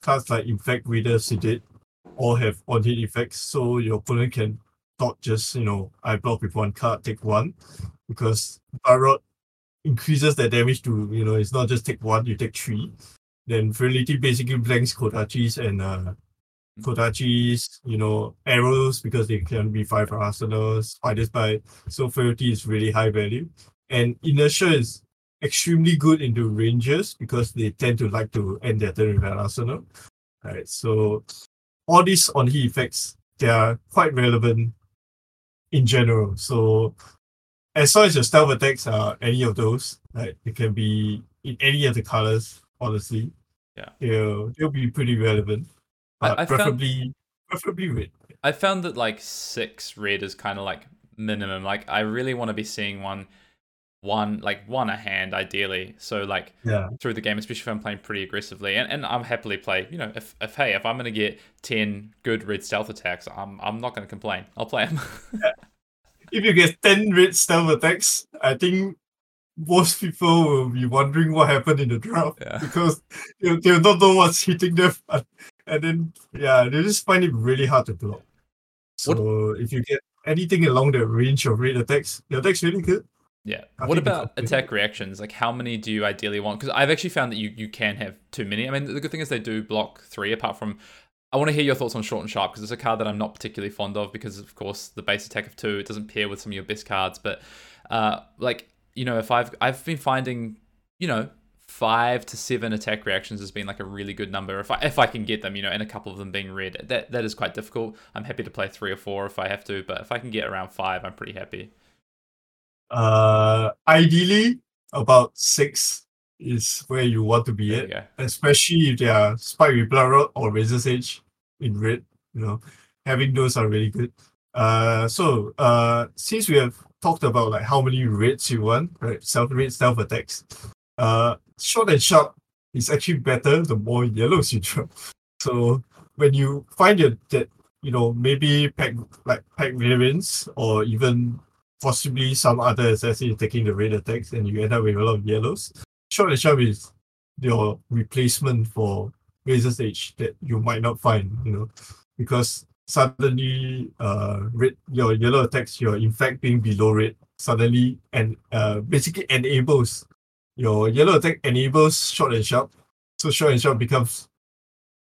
cards like Infect Reader, Sedate all have on hit effects. So your opponent can not just, you know, I block with one card, take one. Because Barrot increases the damage to, you know, it's not just take one, you take three. Then Frailty basically blanks Kodachis and uh Kodachi's, you know, arrows because they can be five arsenals, spiders bite. So frailty is really high value. And inertia is extremely good into rangers because they tend to like to end their turn with an arsenal. Right. So all these on hit effects, they are quite relevant in general. So as long as your stealth attacks are any of those, like it can be in any of the colors, honestly. Yeah. They'll they'll be pretty relevant. But I found- preferably preferably red. I found that like six red is kind of like minimum. Like I really want to be seeing one, one like one a hand ideally. So like Yeah. through the game, especially if I'm playing pretty aggressively, and, and I'm happily play. You know, if, if hey, if I'm gonna get ten good red stealth attacks, I'm I'm not gonna complain. I'll play them. <laughs> If you get ten red stealth attacks, I think most people will be wondering what happened in the draft Yeah. because they'll, they'll not know what's hitting them. <laughs> And then yeah, they just find it really hard to block. So if you get anything along the range of red attacks, your deck's really good. Yeah. I what about attack reactions? Like, how many do you ideally want? Because I've actually found that you you can have too many. I mean, the good thing is they do block three. Apart from, I want to hear your thoughts on short and sharp because it's a card that I'm not particularly fond of because of course the base attack of two it doesn't pair with some of your best cards. But uh, like you know, if I've I've been finding, you know, five to seven attack reactions has been like a really good number. If I if I can get them, you know, and a couple of them being red, that that is quite difficult. I'm happy to play three or four if I have to, but if I can get around five, I'm pretty happy. Uh, ideally, about six is where you want to be at, go. especially if they are Spike with Bloodrot or Razor's Edge in red. You know, having those are really good. Uh, so uh, since we have talked about like how many raids you want, right? Self raid, self attacks. Uh, short and sharp is actually better the more yellows you <laughs> drop. So when you find your that you know maybe pack like pack variants or even possibly some other assassin taking the raid attacks and you end up with a lot of yellows. Short and sharp is your replacement for Razor's Edge that you might not find, you know, because suddenly uh red your yellow attacks you're in fact being below red suddenly and uh basically enables your yellow attack enables short and sharp. So short and sharp becomes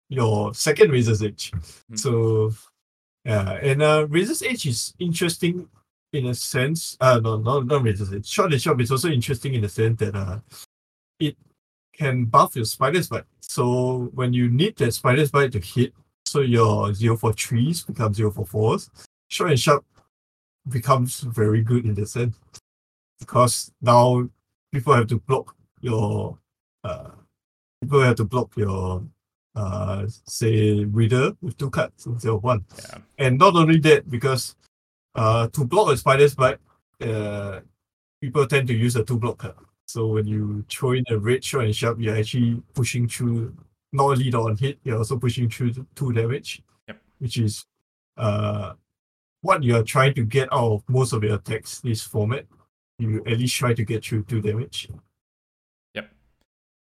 your second Razor's Edge. Mhm. So yeah, and uh Razor's Edge is interesting in a sense. Uh no, no not Edge. Short and sharp is also interesting in the sense that uh it can buff your spider's bite. So when you need that spider's bite to hit, so your zero for threes become zero for fours, short and sharp becomes very good in the sense. Because now people have to block your uh people have to block your uh say reader with two cards instead of one. Yeah. And not only that, because uh to block a spider's bite, uh people tend to use a two block card. So when you throw in a red short and sharp, you're actually pushing through not only the on hit, you're also pushing through two damage. Yep. Which is uh what you're trying to get out of most of your attacks this format. You at least try to get through two damage. Yep.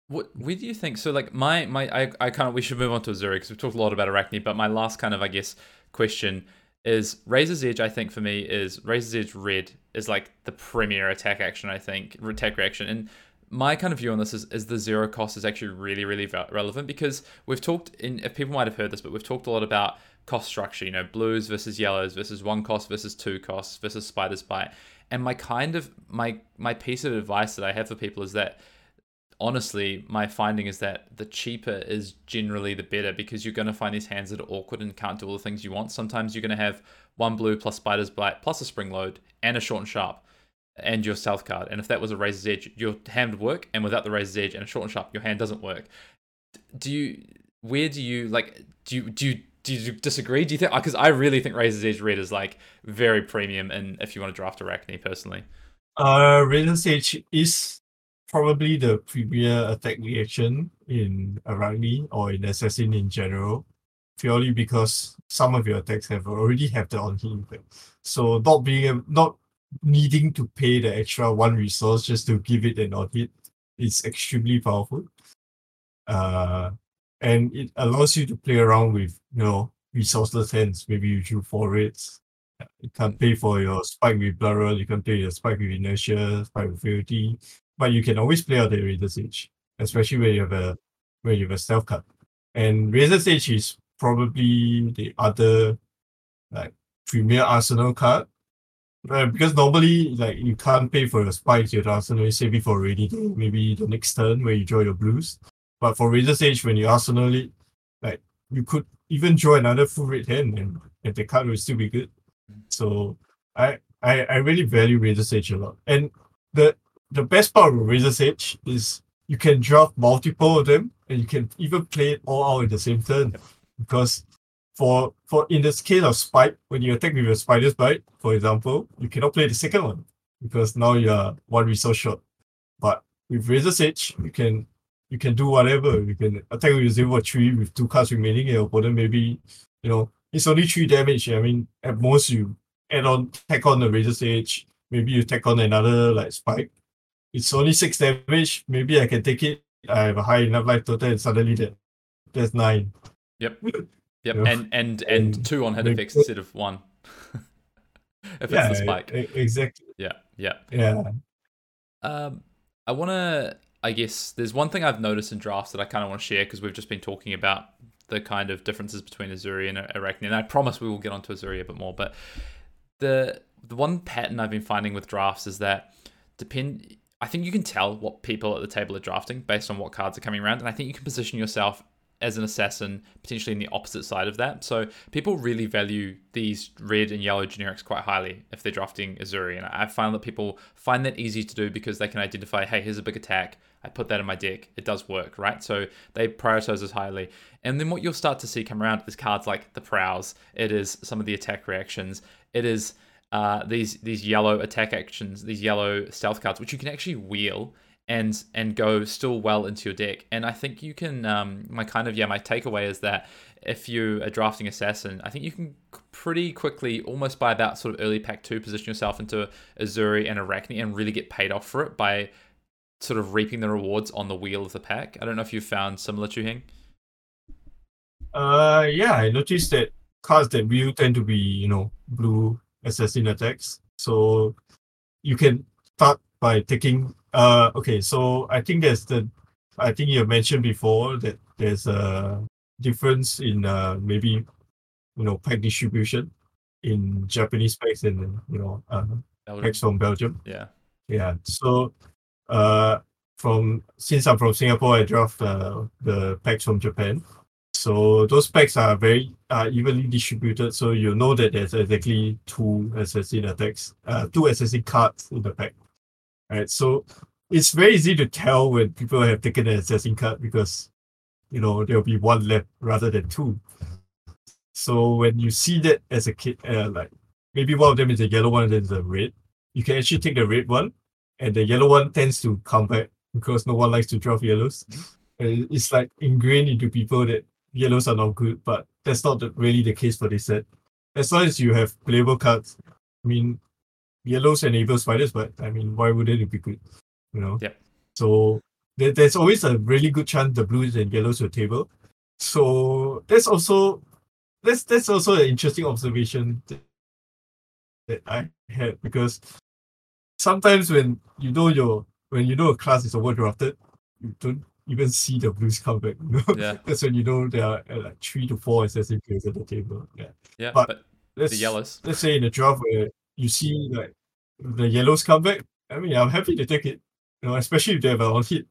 What where do you think? So like my my I, I kind of we should move on to Uzuri because we've talked a lot about Arakni, but my last kind of I guess question is Razor's Edge. I think for me is Razor's Edge Red is like the premier attack action. I think attack reaction and. My kind of view on this is, is the zero cost is actually really, really relevant because we've talked in, if people might have heard this, but we've talked a lot about cost structure, you know, blues versus yellows versus one cost versus two costs versus spider's bite. And my kind of, my, my piece of advice that I have for people is that honestly, my finding is that the cheaper is generally the better because you're going to find these hands that are awkward and can't do all the things you want. Sometimes you're going to have one blue plus spider's bite plus a spring load and a short and sharp and your south card. And if that was a razor's edge, your hand would work, and without the razor's edge and a short and sharp, your hand doesn't work. Do you? Where do you like? Do you do you do you disagree? Do you think? Because I really think razor's edge red is like very premium, and if you want to draft Arakni personally, Uh, Razor's Edge is probably the premier attack reaction in Arakni or in Assassin in general, purely because some of your attacks have already have the on impact. So not being not needing to pay the extra one resource just to give it an on hit is extremely powerful. Uh, and it allows you to play around with you know resourceless hands. Maybe you do four raids. You can't pay for your spike with blur, you can play your spike with inertia, spike with frailty, but you can always play out the Razor's Edge, especially when you have a when you have a stealth card. And Razor's Edge is probably the other like premier arsenal card. Uh, because normally like you can't pay for your spikes, your arsenal, you save it for rainy day, maybe the next turn where you draw your blues. But for Razor's Edge, when you arsenal it, like you could even draw another full red hand and, and the card will still be good. So I I, I really value Razor's Edge a lot. And the the best part of Razor's Edge is you can draft multiple of them and you can even play it all out in the same turn. Because for for in this case of spike, when you attack with your spider's bite, for example, you cannot play the second one because now you are one resource short. But with Razor's Edge, you can you can do whatever. You can attack with zero or three with two cards remaining, and your opponent maybe, you know, it's only three damage. I mean, at most you add on tack on the Razor's Edge, maybe you tack on another like spike. It's only six damage. Maybe I can take it. I have a high enough life total, and suddenly that that's nine. Yep. <laughs> Yep, and and and two on hit they effects instead of one. <laughs> if yeah, it's the spike. exactly. Yeah, yeah. Yeah. Um, I want to. I guess there's one thing I've noticed in drafts that I kind of want to share because we've just been talking about the kind of differences between Uzuri and Arakni, and I promise we will get onto Uzuri a bit more. But the the one pattern I've been finding with drafts is that depend. I think you can tell what people at the table are drafting based on what cards are coming around, and I think you can position yourself as an assassin potentially in the opposite side of that. So people really value these red and yellow generics quite highly if they're drafting Uzuri, and I find that people find that easy to do because they can identify, hey, here's a big attack. I put that in my deck. It does work, right? So they prioritize this highly. And then what you'll start to see come around is cards like the Prowls. It is some of the attack reactions. It is uh, these these yellow attack actions, these yellow stealth cards, which you can actually wheel and and go still well into your deck. And I think you can. Um, my kind of yeah, my takeaway is that if you are drafting assassin, I think you can pretty quickly, almost by about sort of early pack two, position yourself into Uzuri and Arakni and really get paid off for it by sort of reaping the rewards on the wheel of the pack. I don't know if you've found similar Chu Heng. Uh, yeah, I noticed that cards that wheel tend to be you know blue assassin attacks. So you can start by taking uh okay, so I think there's the I think you mentioned before that there's a difference in uh maybe you know pack distribution in Japanese packs and you know uh, packs from Belgium. Yeah. Yeah. So uh from since I'm from Singapore I draft uh, the packs from Japan. So those packs are very uh, evenly distributed. So you know that there's exactly two assassin attacks, uh, two assassin cards in the pack. Right. So it's very easy to tell when people have taken an assassin card because you know there'll be one left rather than two. So when you see that as a kid, uh, like maybe one of them is a yellow one and then the red, you can actually take the red one, and the yellow one tends to come back because no one likes to draft yellows. And it's like ingrained into people that yellows are not good, but that's not the, really the case for this set. As long as you have playable cards, I mean, yellows enable spiders, but I mean, why wouldn't it be good? You know? Yeah. So there, there's always a really good chance the blues and yellows will table. So that's also that's that's also an interesting observation that, I had because sometimes when you know your when you know a class is overdrafted, you don't even see the blues come back. You know? Yeah. <laughs> That's when you know there are uh, like three to four assassin players at the table. Yeah. Yeah. But But, Let's, the yellows. Let's say in a draft where you see like the yellows come back. I mean, I'm happy to take it. You know, especially if they have a on hit.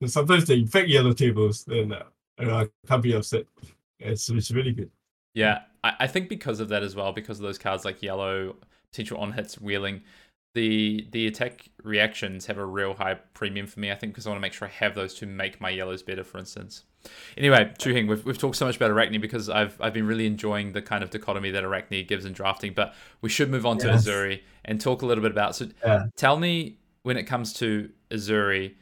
And sometimes they infect yellow tables, then uh, I can't be upset. It's it's really good. Yeah, I, I think because of that as well, because of those cards like yellow, potential on hits, wheeling, the the attack reactions have a real high premium for me. I think because I want to make sure I have those to make my yellows better, for instance. Anyway, Chu Heng, we've, we've talked so much about Arakni because I've I've been really enjoying the kind of dichotomy that Arakni gives in drafting, but we should move on to Uzuri and talk a little bit about. So, Yeah. tell me when it comes to Uzuri,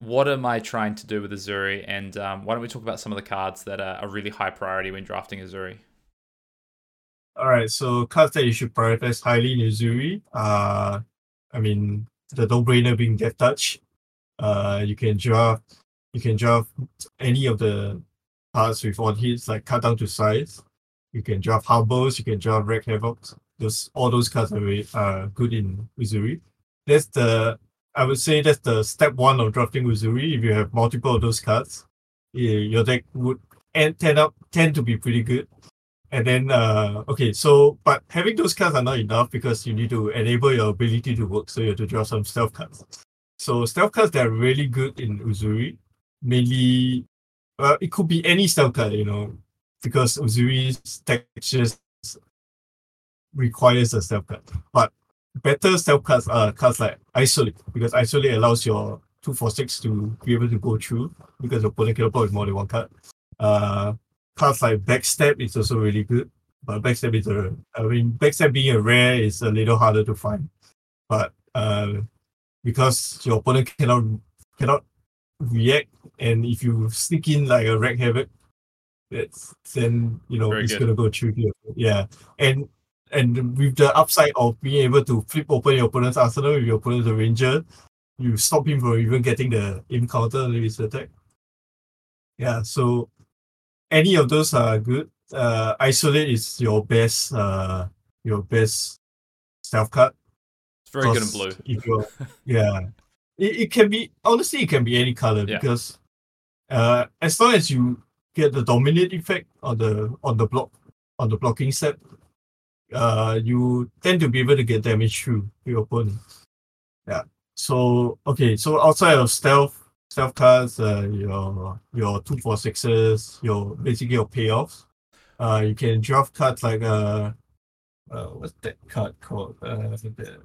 what am I trying to do with Uzuri, and um, why don't we talk about some of the cards that are a really high priority when drafting Uzuri? All right, so cards that you should prioritize highly in Uzuri. Uh, I mean, the no-brainer being Death Touch. Uh, you can draft, you can draft any of the cards with on hits, like cut down to size. You can draft Harbors, you can draft Wreck Havoc. Those all those cards are uh, good in Uzuri. That's the I would say that's the step one of drafting Uzuri. If you have multiple of those cards, your deck would end, tend up tend to be pretty good. And then, uh, okay, so but having those cards are not enough because you need to enable your ability to work. So you have to draw some stealth cards. So stealth cards that are really good in Uzuri, mainly, well, it could be any stealth card, you know, because Uzuri's textures requires a stealth card. But better stealth cards are cards like Isolate because Isolate allows your two four six to be able to go through because your opponent cannot play with more than one card. Uh, cards like Backstab is also really good, but Backstab is a I mean Backstab being a rare is a little harder to find, but uh, because your opponent cannot cannot react, and if you sneak in like a Wreck Havoc, that's then you know Very it's good. gonna go through here. Yeah, and and with the upside of being able to flip open your opponent's arsenal if your opponent's a ranger, you stop him from even getting the encounter with attack. Yeah, so any of those are good. Uh, isolate is your best uh your best stealth card. It's very good in blue. If you're, yeah, <laughs> it, it can be honestly it can be any color Yeah. because uh as long as you get the dominate effect on the on the block on the blocking step, uh you tend to be able to get damage through your opponent. Yeah. so okay, so outside of stealth, stealth cards, uh, your your two four sixes, your basically your payoffs. Uh, you can draft cards like uh, uh what's that card called? Uh, the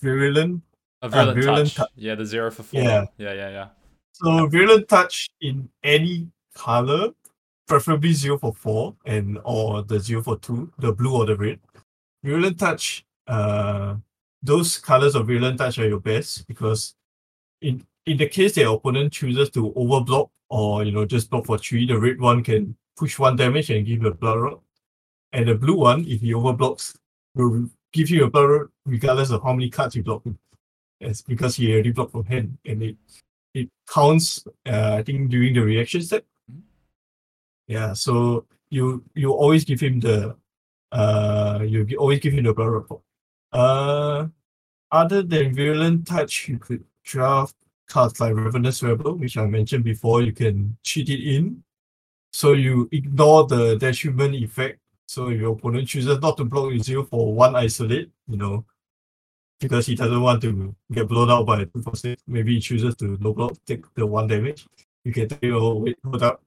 virulent. A virulent, virulent touch. tou- Yeah, the zero for four. Yeah. yeah, yeah. yeah. So virulent touch in any color, preferably zero for four and or the zero for two, the blue or the red. Virulent touch, uh, those colors of virulent touch are your best because in in the case their opponent chooses to overblock or you know just block for three, the red one can push one damage and give you a bloodrot. And the blue one, if he overblocks, will give you a bloodrot regardless of how many cards you block. It's because he already blocked from hand and it it counts uh, I think during the reaction step. Mhm. Yeah, so you you always give him the uh you always give him the blood report. Uh other than virulent touch, you could draft cards like Ravenous Rabble, which I mentioned before, you can cheat it in. So you ignore the detriment effect. So if your opponent chooses not to block with you for one isolate, you know, because he doesn't want to get blown out by two for six. Maybe he chooses to no block, take the one damage. You can take, oh, wait, hold up.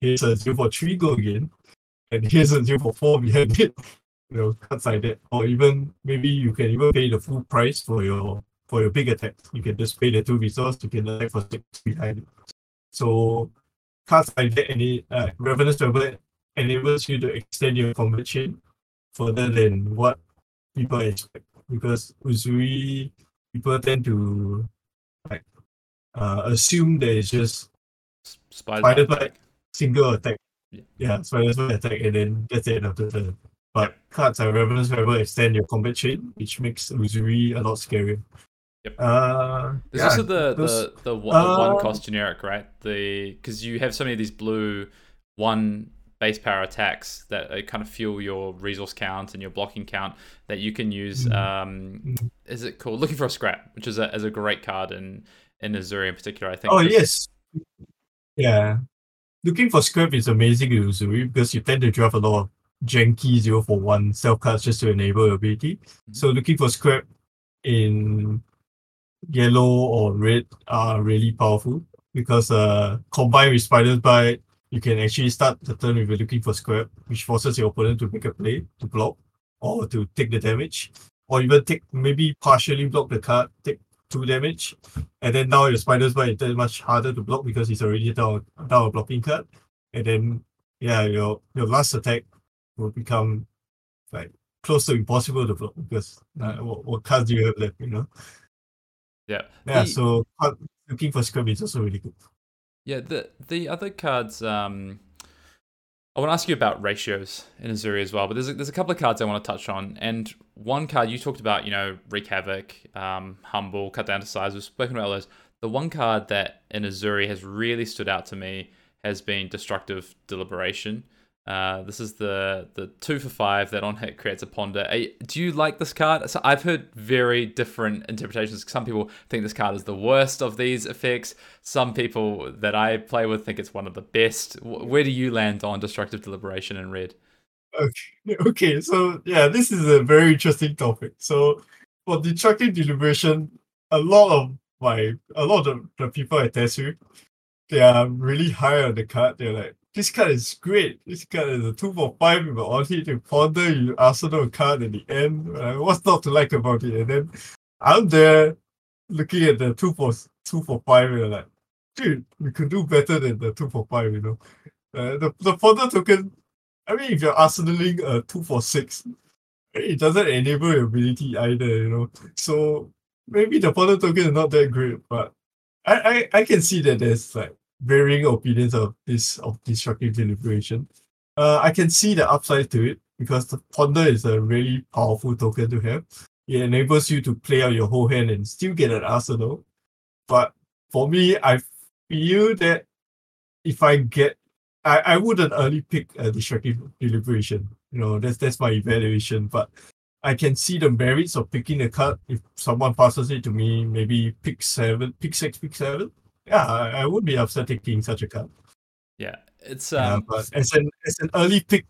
Here's a zero for three, go again. And here's a zero for four behind it. <laughs> You know, cards like that. Or even maybe you can even pay the full price for your for your big attack. You can just pay the two resource, you can attack for six behind it. So cards like that any it, uh, Ravenous Rabble enables you to extend your combat chain further than what people expect because Uzuri people tend to like uh, assume that it's just Spider, Spider bite. single attack. Yeah. Yeah, spider bite attack and then that's the end of the turn. But cards like Ravenous Rabble extend your combat chain, which makes Uzuri a lot scarier. Yep. Uh, There's yeah, also the, those- the the one, the one Uh, cost generic, right? The because you have so many of these blue one base power attacks that uh, kind of fuel your resource count and your blocking count that you can use. Mhm. Um, Mhm. is it called Looking for a Scrap, which is a is a great card in in Uzuri in particular. I think. Oh yes. Yeah. Looking for scrap is amazing in Uzuri because you tend to draft a lot of janky zero for one self cards just to enable your ability. So looking for scrap in yellow or red are really powerful because uh combined with spider's bite, you can actually start the turn with a looking for square, which forces your opponent to make a play to block or to take the damage. Or even take maybe partially block the card, take two damage. And then now your spider's bite is much harder to block because it's already down down a blocking card. And then yeah, your your last attack will become like close to impossible to block because uh, what, what cards do you have left, you know? Yeah. Yeah, The- so looking for scrap is also really good. Yeah, the the other cards. Um, I want to ask you about ratios in Uzuri as well, but there's a, there's a couple of cards I want to touch on, and one card you talked about, you know, wreak havoc, um, humble, cut down to size. We've spoken about those. The one card that in Uzuri has really stood out to me has been destructive deliberation. Uh, this is the the two for five that on hit creates a ponder. Do you like this card? So I've heard very different interpretations. Some people think this card is the worst of these effects. Some people that I play with think it's one of the best. Where do you land on destructive deliberation in red? <laughs> Okay, so yeah, this is a very interesting topic. So for destructive deliberation, a lot of my a lot of the people I test with, they are really high on the card. They're like, this card is great. This card is a two for five with an on hit to ponder you arsenal card at the end. Uh, what's not to like about it? And then I'm there looking at the two for two for five and I'm like, dude, we could do better than the two for five, you know. Uh, the the ponder token I mean, if you're arsenaling a two for six, it doesn't enable your ability either, you know. So maybe the ponder token is not that great, but I, I, I can see that there's like varying opinions of this of destructive deliberation. Uh, I can see the upside to it because the ponder is a really powerful token to have. It enables you to play out your whole hand and still get an arsenal. But for me, I feel that if I get I, I wouldn't early pick a destructive deliberation. You know, that's that's my evaluation. But I can see the merits of picking a card if someone passes it to me, maybe pick seven, pick six, pick seven. Yeah, I, I would be upset taking such a card. Yeah, it's Yeah, um, but as an as an early pick,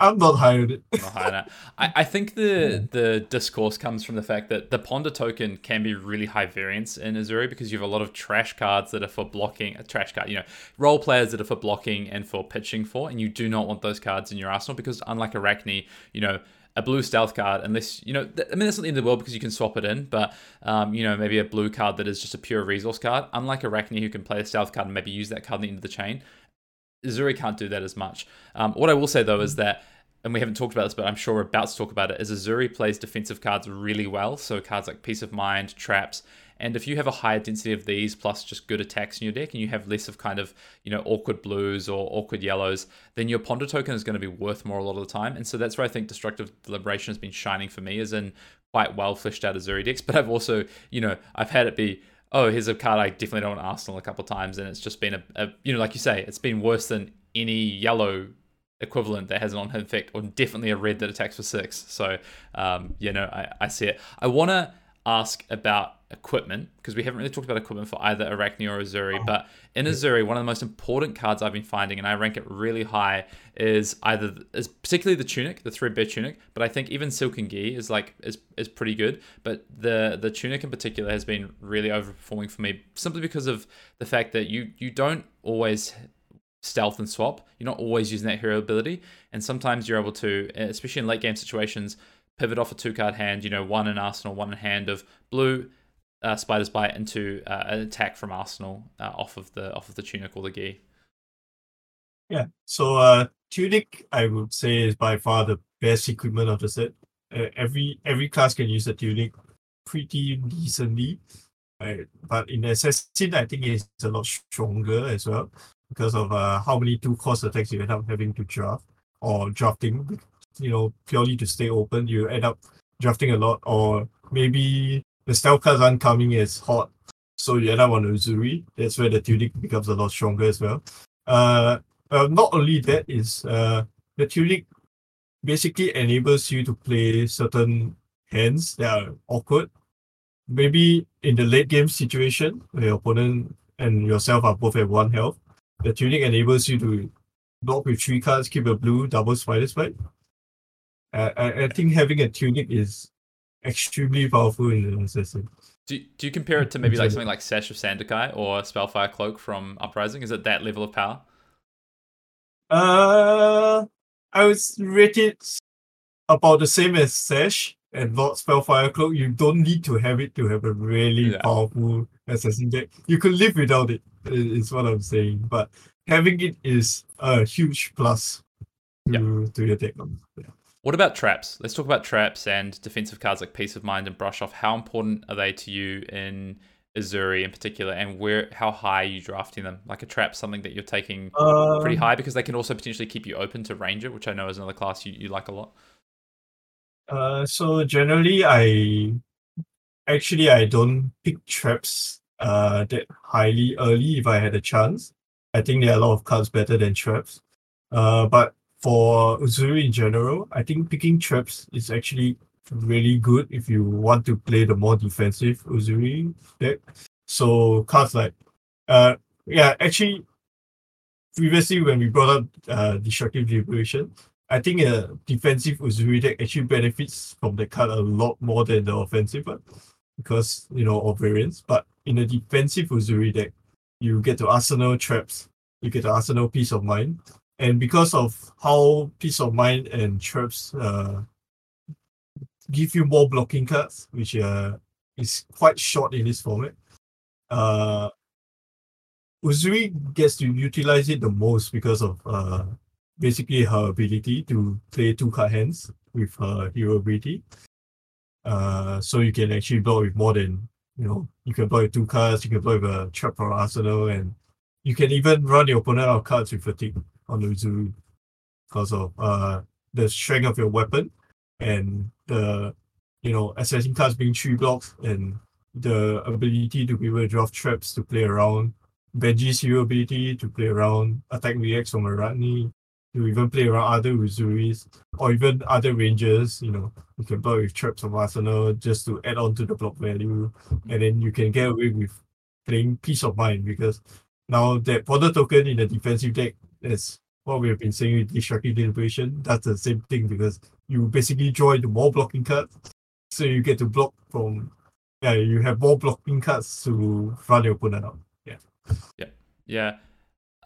I'm not high on it. Not high on. I, I think the <laughs> the discourse comes from the fact that the Ponder token can be really high variance in Uzuri because you have a lot of trash cards that are for blocking, a trash card, you know, role players that are for blocking and for pitching for, and you do not want those cards in your arsenal because unlike Arakni, you know, a blue stealth card, unless you know, th- I mean, that's not the end of the world because you can swap it in, but um, you know, maybe a blue card that is just a pure resource card. Unlike Arakni, who can play a stealth card and maybe use that card at the end of the chain, Uzuri can't do that as much. Um, what I will say though is that, and we haven't talked about this, but I'm sure we're about to talk about it, is Uzuri plays defensive cards really well. So cards like Peace of Mind, Traps, and if you have a higher density of these plus just good attacks in your deck and you have less of kind of, you know, awkward blues or awkward yellows, then your ponder token is going to be worth more a lot of the time. And so that's where I think Destructive Deliberation has been shining for me, is in quite well fleshed out Uzuri decks. <laughs> But I've also, you know, I've had it be oh, here's a card I definitely don't want Arsenal a couple times, and it's just been a, a, you know, like you say, it's been worse than any yellow equivalent that has an on-hit effect, or definitely a red that attacks for six. So, um, you know, I, I see it. I want to ask about equipment because we haven't really talked about equipment for either Arakni or Uzuri. Oh. But in Uzuri, one of the most important cards I've been finding, and I rank it really high, is either is particularly the tunic, the threadbare tunic. But I think even Silken Gi is like is is pretty good. But the the tunic in particular has been really overperforming for me simply because of the fact that you you don't always stealth and swap. You're not always using that hero ability, and sometimes you're able to, especially in late game situations pivot off a two card hand, you know, one in Arsenal, one in hand of blue, uh, Spider's Bite into uh, an attack from Arsenal uh, off of the off of the tunic or the gear. Yeah, so uh, tunic I would say is by far the best equipment of the set. Uh, every every class can use a tunic pretty decently, right? But in assassin, I think it's a lot stronger as well because of uh, how many two cost attacks you end up having to draft or drafting you know, purely to stay open, you end up drafting a lot, or maybe the stealth cards aren't coming as hot, so you end up on Uzuri. That's where the tunic becomes a lot stronger as well. Uh, uh not only that is uh the tunic basically enables you to play certain hands that are awkward. Maybe in the late game situation where your opponent and yourself are both at one health, the tunic enables you to block with three cards, keep a blue, double spider's bite. I, I think having a tunic is extremely powerful in the assassin. Do, do you compare it to maybe like something like Sash of Sandikai or Spellfire Cloak from Uprising? Is it that level of power? Uh, I would rate it about the same as Sash and not Spellfire Cloak. You don't need to have it to have a really yeah. powerful assassin deck. You could live without it, is what I'm saying. But having it is a huge plus to, yeah. to your deck. Yeah. What about traps? Let's talk about traps and defensive cards like Peace of Mind and Brush Off. How important are they to you in Uzuri in particular, and where how high are you drafting them? Like a trap, something that you're taking um, pretty high because they can also potentially keep you open to Ranger, which I know is another class you, you like a lot. Uh, so generally, I actually I don't pick traps uh that highly early if I had a chance. I think there are a lot of cards better than traps. Uh, but for Uzuri in general, I think picking traps is actually really good if you want to play the more defensive Uzuri deck. So cards like uh yeah, actually previously when we brought up uh destructive deliberation, I think a defensive Uzuri deck actually benefits from the card a lot more than the offensive one because you know of variance. But in a defensive Uzuri deck, you get to arsenal traps, you get to arsenal peace of mind, and because of how peace of mind and traps uh, give you more blocking cards, which uh, is quite short in this format, uh, Uzuri gets to utilize it the most because of uh, basically her ability to play two card hands with her hero ability. Uh, so you can actually block with more than you know. You can block with two cards. You can block with a trap or arsenal, and you can even run your opponent out of cards with fatigue on the Uzuri because of uh the strength of your weapon and the you know assassin cards being three blocks and the ability to be able to draft traps to play around Benji's hero ability to play around attack reacts from Arakni to even play around other Uzuris or even other rangers, you know, you can play with traps of Arsenal just to add on to the block value. And then you can get away with playing Peace of Mind because now that Ponder token in the defensive deck is what we have been saying with destructive deliberation, that's the same thing because you basically draw into more blocking cards. So you get to block from yeah, you have more blocking cards to run your opponent out. Yeah. Yeah. Yeah.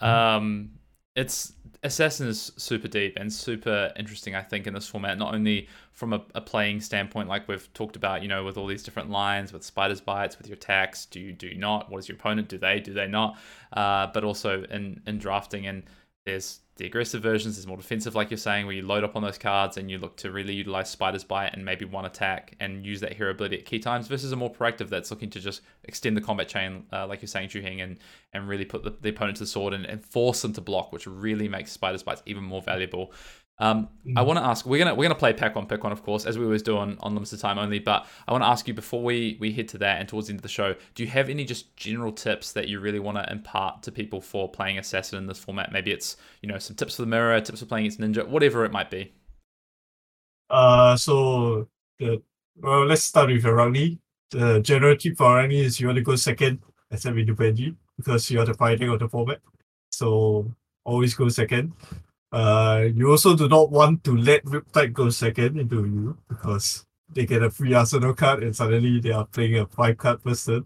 Um it's Assassin is super deep and super interesting, I think, in this format, not only from a, a, playing standpoint, like we've talked about, you know, with all these different lines, with spiders bites, with your attacks, do you do not? What is your opponent? Do they? Do they not? Uh, but also in, in drafting and there's the aggressive versions there's more defensive, like you're saying, where you load up on those cards and you look to really utilize Spider's Bite and maybe one attack and use that hero ability at key times, versus a more proactive that's looking to just extend the combat chain, uh, like you're saying, Chu Heng, and and really put the, the opponent to the sword and, and force them to block, which really makes Spider's Bites even more valuable. Um, mm-hmm. I want to ask. We're gonna we're gonna play pack one, pick one, of course, as we always do on, on limited time only. But I want to ask you before we we head to that and towards the end of the show, do you have any just general tips that you really want to impart to people for playing assassin in this format? Maybe it's you know some tips for the mirror, tips for playing against ninja, whatever it might be. Uh, so the well, let's start with Arakni. The general tip for Arakni is you want to go second, except with Benji, because you are the fighting of the format. So always go second. Uh, you also do not want to let Riptide go second into you because they get a free Arsenal card and suddenly they are playing a five card person.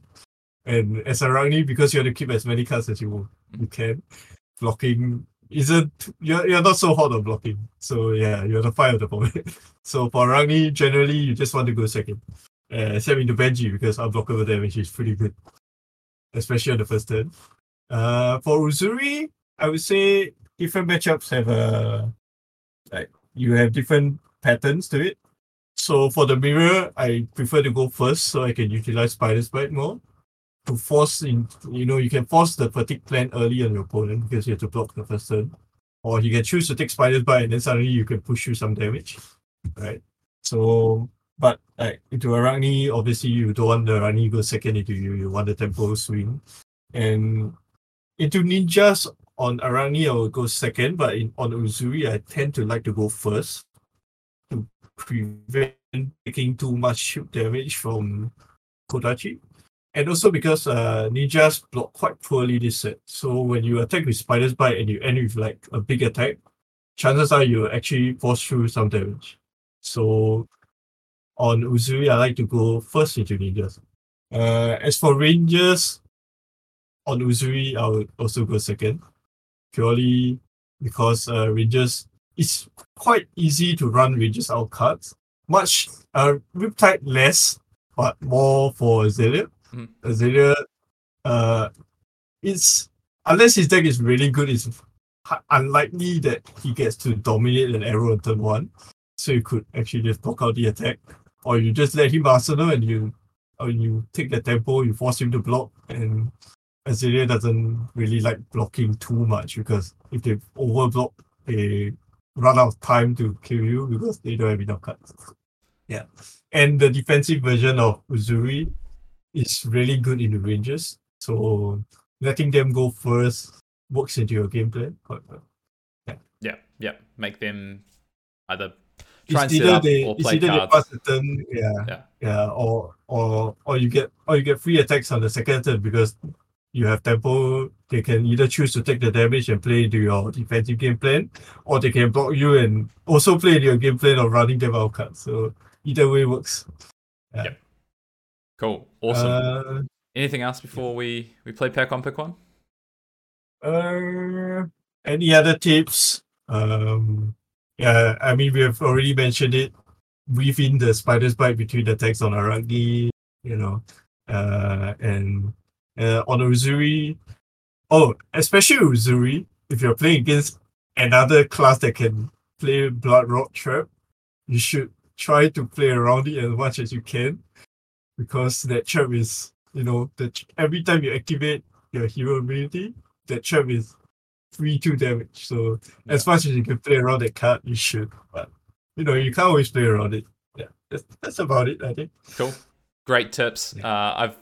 And as Arakni, because you have to keep as many cards as you you can, blocking isn't you're, you're not so hot on blocking. So yeah, you're the fire of the moment. <laughs> so for Arakni, generally you just want to go second. Uh, except into Benji because unblockable damage is pretty good. Especially on the first turn. Uh for Uzuri, I would say different matchups have a like you have different patterns to it. So for the mirror, I prefer to go first so I can utilize Spider's Bite more. To force in you know, you can force the fatigue plan early on your opponent because you have to block the first turn. Or you can choose to take Spider's Bite and then suddenly you can push you some damage. Right? So but like into Arakni, obviously you don't want the Arakni go second into you, you want the tempo swing. And into ninjas, on Arakni, I will go second, but in, on Uzuri, I tend to like to go first to prevent taking too much damage from Kodachi. And also because uh, ninjas block quite poorly this set. So when you attack with Spider's Bite and you end with like a big attack, chances are you actually force through some damage. So on Uzuri, I like to go first into ninjas. Uh, as for rangers, on Uzuri, I would also go second purely because uh, Rangers it's quite easy to run Rangers out cards. Much uh Riptide less, but more for Azalea. Mm. Azalea uh it's unless his deck is really good, it's unlikely that he gets to dominate an arrow on turn one. So you could actually just block out the attack. Or you just let him arsenal and you or you take the tempo, you force him to block and Azalea doesn't really like blocking too much because if they overblock, they run out of time to kill you because they don't have enough cards. Yeah. And the defensive version of Uzuri is really good in the ranges. So letting them go first works into your game plan quite well. Yeah. Yeah. Yeah. Make them either try it's and set up they, or play it's cards. they pass the turn, yeah, Yeah. yeah, or or or you get or you get free attacks on the second turn because you have tempo, they can either choose to take the damage and play into your defensive game plan, or they can block you and also play in your game plan of running them out cards. So either way works. Yeah. Yep. Cool. Awesome. Uh, Anything else before we we play pack on pick one? uh, any other tips? Um, yeah, I mean we have already mentioned it. Within the spider's bite between the attacks on Arakni, you know, uh, and uh, on Uzuri. Oh, especially Uzuri, if you're playing against another class that can play Bloodrot Trap, you should try to play around it as much as you can, because that trap is, you know, that every time you activate your hero ability, that trap is free two damage. So Yeah. as much as you can play around that card, you should. But you know, you can't always play around it. Yeah, that's, that's about it. I think. Cool. Great tips. Uh, I've,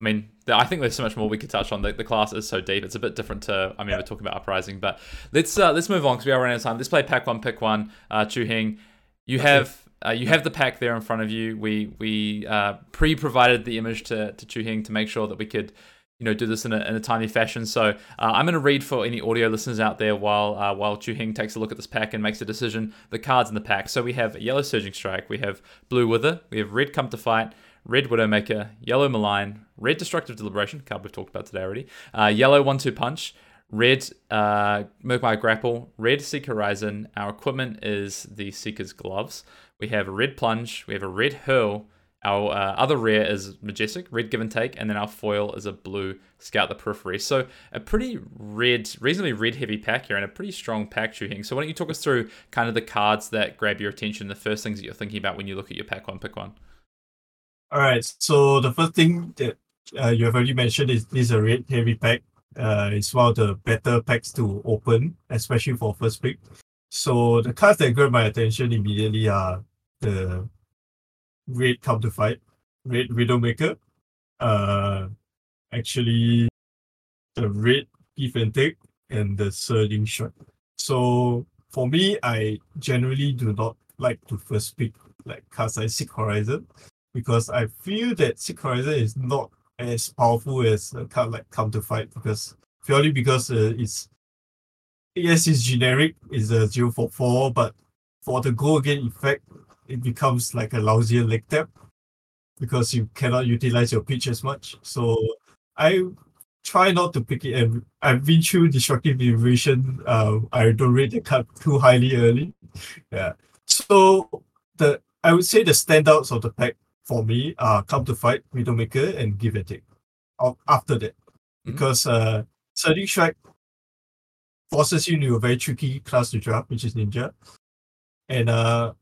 I mean, I think there's so much more we could touch on. The, the class is so deep. It's a bit different to. I mean, we're talking about uprising, but let's uh, let's move on because we are running out of time. Let's play pack one, pick one. Uh, Chu Heng, you have. Uh, you have the pack there in front of you. We we uh, pre-provided the image to to Chu Heng to make sure that we could you know do this in a, in a timely fashion. So uh, I'm going to read for any audio listeners out there while uh, while Chu Heng takes a look at this pack and makes a decision. The cards in the pack. So we have yellow Surging Strike, we have blue Wither, we have red Come to Fight, red Widowmaker, yellow Malign, red Destructive Deliberation, card we've talked about today already, uh, yellow One Two Punch. Red uh, Grapple, red Seek Horizon. Our equipment is the Seeker's Gloves. We have a red Plunge, we have a red Hurl, our uh, other rare is Majestic, red give and take, and then our foil is a blue Scout the Periphery. So a pretty red, reasonably red heavy pack here, and a pretty strong pack Chu Heng. So why don't you talk us through kind of the cards that grab your attention, the first things that you're thinking about when you look at your pack one, pick one. All right. So the first thing that uh, you have already mentioned is this is a red heavy pack. Uh, it's one of the better packs to open, especially for first pick. So the cards that grab my attention immediately are the red Come to Fight, red Widowmaker, uh, actually the red Give and Take, and the Surging Strike. So for me, I generally do not like to first pick like cards like Seek Horizon because I feel that Seek Horizon is not as powerful as a card like Come to Fight because purely because uh, it's yes, it's generic, it's a 0 for 4, but for the go again effect, it becomes like a lousier leg tap because you cannot utilize your pitch as much. So I try not to pick it. And I've been through destructive Deliberation. Uh, I don't rate the card too highly early. Yeah. So the I would say the standouts of the pack for me are Come to Fight, Widowmaker, and Give and Take. After that, mm-hmm. because uh, Surging Strike forces you into a very tricky class to draft, which is Ninja. And uh,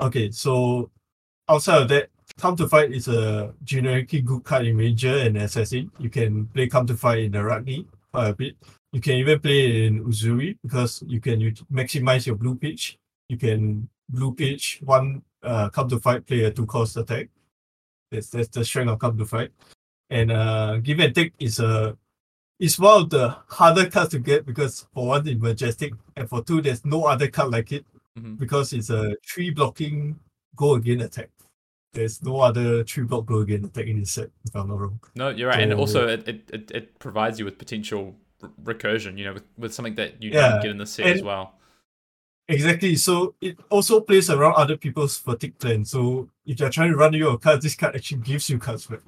Okay, so outside of that, Come to Fight is a generically good card in Ranger and Assassin. You can play Come to Fight in the Arakni quite a bit. You can even play in Uzuri because you can maximize your blue pitch. You can blue pitch one uh, Come to Fight, player to cost attack. That's that's the strength of Come to Fight. And uh, Give and Take is a it's one of the harder cards to get because for one it's majestic and for two there's no other card like it mm-hmm. because it's a tree blocking go again attack. There's no other tree block go again attack in this set, if I'm not wrong. No, you're right. So, and also, it, it, it, provides you with potential recursion, you know, with, with something that you yeah, don't get in the set as well. Exactly. So it also plays around other people's fatigue plan. So if you're trying to run your card, this card actually gives you cards back,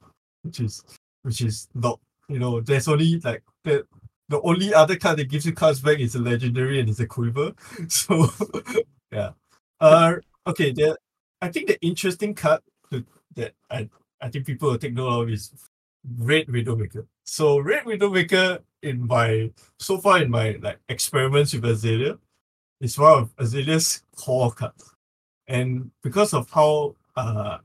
which is which is not you know, there's only like the the only other card that gives you cards back is a legendary and it's a quiver. <laughs> So yeah. Uh, okay. The I think the interesting card to, that I I think people will take note of is Red Widowmaker. So Red Widowmaker in my so far in my like experiments with Azalea is one of Azalea's core cards. And because of how uh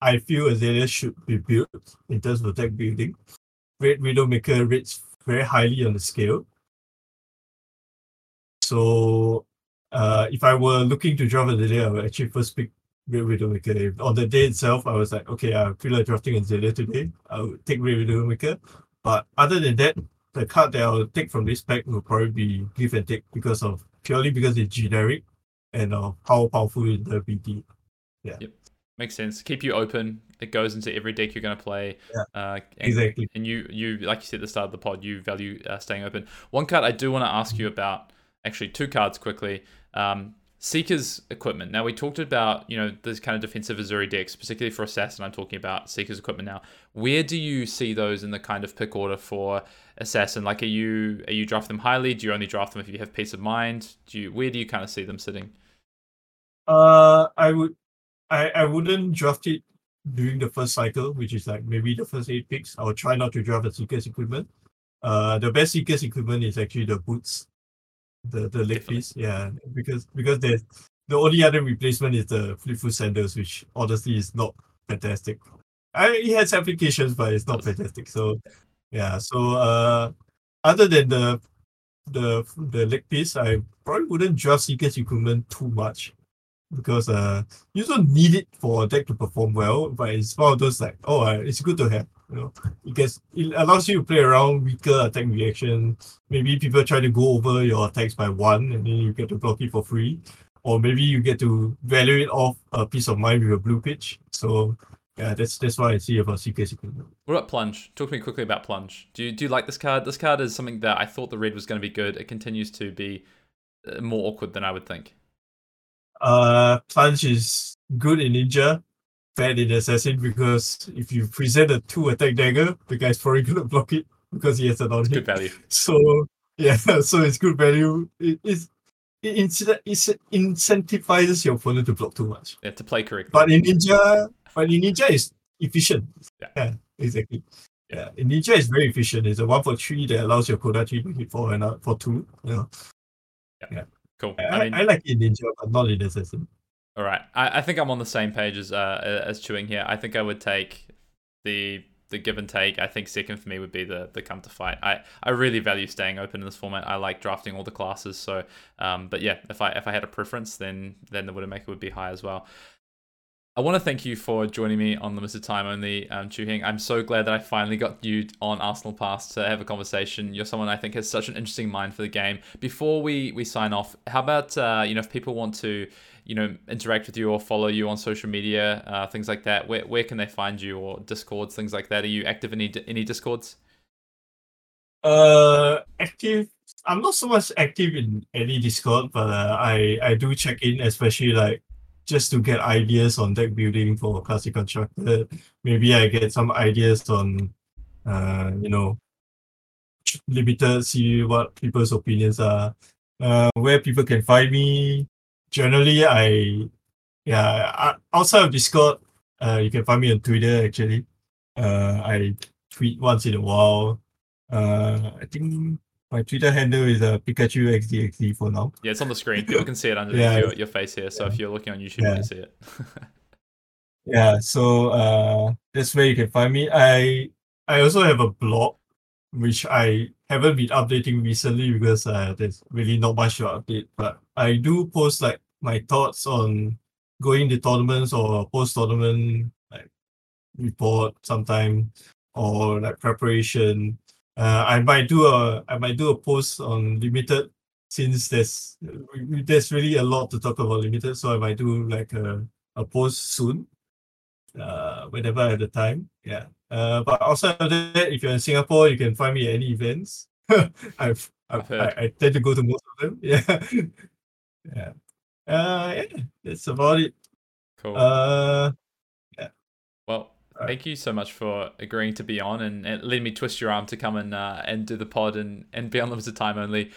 I feel Azalea should be built in terms of deck building, Red Widowmaker rates very highly on the scale. So uh, if I were looking to draft Azalea, I would actually first pick Red Widowmaker. On the day itself, I was like, okay, I feel like drafting Azalea today. I would take Red Widowmaker. But other than that, the card that I'll take from this pack will probably be Give and Take because of purely because it's generic and uh, how powerful is the BT. Yeah. Yep. Makes sense. Keep you open. It goes into every deck you're going to play. Yeah, uh, and, exactly. And you, you, like you said at the start of the pod, you value uh, staying open. One card I do want to ask you about, actually, two cards quickly. Um, Seeker's equipment. Now we talked about you know this kind of defensive Uzuri decks, particularly for Assassin. I'm talking about Seeker's equipment now. Where do you see those in the kind of pick order for Assassin? Like, are you are you draft them highly? Do you only draft them if you have peace of mind? Do you where do you kind of see them sitting? Uh, I would, I I wouldn't draft it during the first cycle, which is like maybe the first eight picks. I will try not to draft the Seeker's equipment. Uh, the best Seeker's equipment is actually the boots the the leg piece. Yeah, because because there's the only other replacement is the Fleetfoot Sandals, which honestly is not fantastic. I, it has applications, but it's not fantastic. So yeah, so uh, other than the the the leg piece, I probably wouldn't draft Seeker's equipment too much because uh you don't need it for a deck to perform well, but it's one of those like oh uh, it's good to have. You know, it gets it allows you to play around weaker attack reaction. Maybe people try to go over your attacks by one, and then you get to block it for free, or maybe you get to value it off a peace of mind with a blue pitch. So yeah, that's that's why I see about CK Secret. What about Plunge? Talk to me quickly about Plunge. Do you do you like this card? This card is something that I thought the red was going to be good. It continues to be uh, more awkward than I would think. Uh, Plunge is good in Ninja, bad in Assassin because if you present a two attack dagger, the guy's probably gonna <laughs> block it because he has an on Good value. So yeah, <laughs> so it's good value. It is it, it incentivizes your opponent to block too much. Yeah, to play correctly. But in Ninja, but in Ninja is efficient. Yeah. exactly. Yeah, in Ninja is very efficient. It's a one for three that allows your Kodachi to hit for and out for two. You know, cool. I, I mean, I like in Ninja, but not in Assassin. All right, I, I think I'm on the same page as uh, as Chu Heng here. I think I would take the the give and take. I think second for me would be the the come to fight. I, I really value staying open in this format. I like drafting all the classes. So, um, but yeah, if I if I had a preference, then then the Widowmaker would be high as well. I want to thank you for joining me on the limited time only, um, Chu Heng. I'm so glad that I finally got you on Arsenal Pass to have a conversation. You're someone I think has such an interesting mind for the game. Before we we sign off, how about uh, you know if people want to you know interact with you or follow you on social media, uh, things like that, where where can they find you or discords, things like that? Are you active in any any discords? Uh, active. I'm not so much active in any Discord, but uh, I I do check in, especially like just to get ideas on deck building for classic constructed. Maybe I get some ideas on, uh, you know, limited. See what people's opinions are. Uh, where people can find me. Generally, I yeah outside of Discord, uh, you can find me on Twitter. Actually, uh, I tweet once in a while. Uh, I think my Twitter handle is uh, Pikachu XDXD for now. Yeah, it's on the screen. <laughs> People can see it under Yeah. your, your face here. So if you're looking on YouTube, you Yeah. can see it. <laughs> Yeah, so uh, that's where you can find me. I I also have a blog, which I haven't been updating recently because uh, there's really not much to update. But I do post like my thoughts on going to tournaments or post tournament like report sometime or like preparation. Uh, I might do a I might do a post on limited since there's there's really a lot to talk about limited. So I might do like a, a post soon uh, whenever I have the time. Yeah. Uh, but outside of that, if you're in Singapore, you can find me at any events. <laughs> I've, I've I've. I, I tend to go to most of them. <laughs> Yeah. yeah. Uh, yeah. That's about it. Cool. Uh, yeah Well, thank you so much for agreeing to be on and, and letting me twist your arm to come and uh, and do the pod and, and be on limited time only.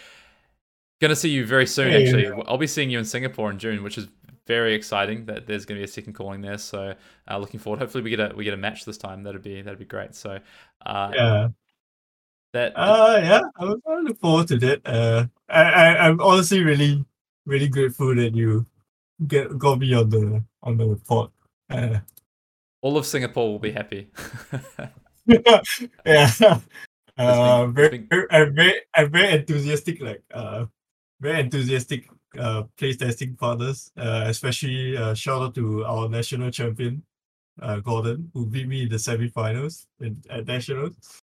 Gonna see you very soon, Yeah, yeah, actually. I'll be seeing you in Singapore in June, which is very exciting. That there's gonna be a second calling there, so uh, looking forward. Hopefully, we get a we get a match this time. That'd be that'd be great. So, uh, yeah. that Uh, yeah. I look- I look forward to that. Uh, I, I, I'm honestly really, really grateful that you get got me on the on the pod. Uh, all of Singapore will be happy. <laughs> yeah. <laughs> Uh, very, very, I'm very, I'm very enthusiastic. Like, uh, very enthusiastic. Uh, playtesting partners. Uh, especially uh, shout out to our national champion, uh, Gordon, who beat me in the semifinals in at nationals.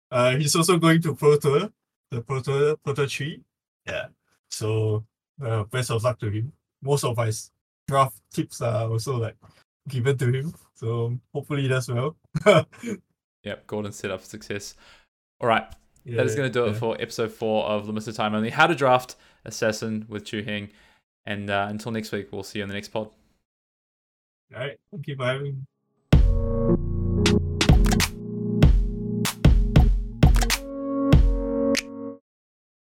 Uh, he's also going to Pro Tour, the Pro Tour, Pro Tour three. Yeah. So, uh, best of luck to him. Most of my draft tips are also like given to him. So hopefully he does well. <laughs> yep, Gordon set up success. All right, Yeah, that is going to do yeah. it for episode four of Limited Time Only. How to draft Assassin with Chu Heng. And uh, until next week, we'll see you in the next pod. All right. Thank you for having me.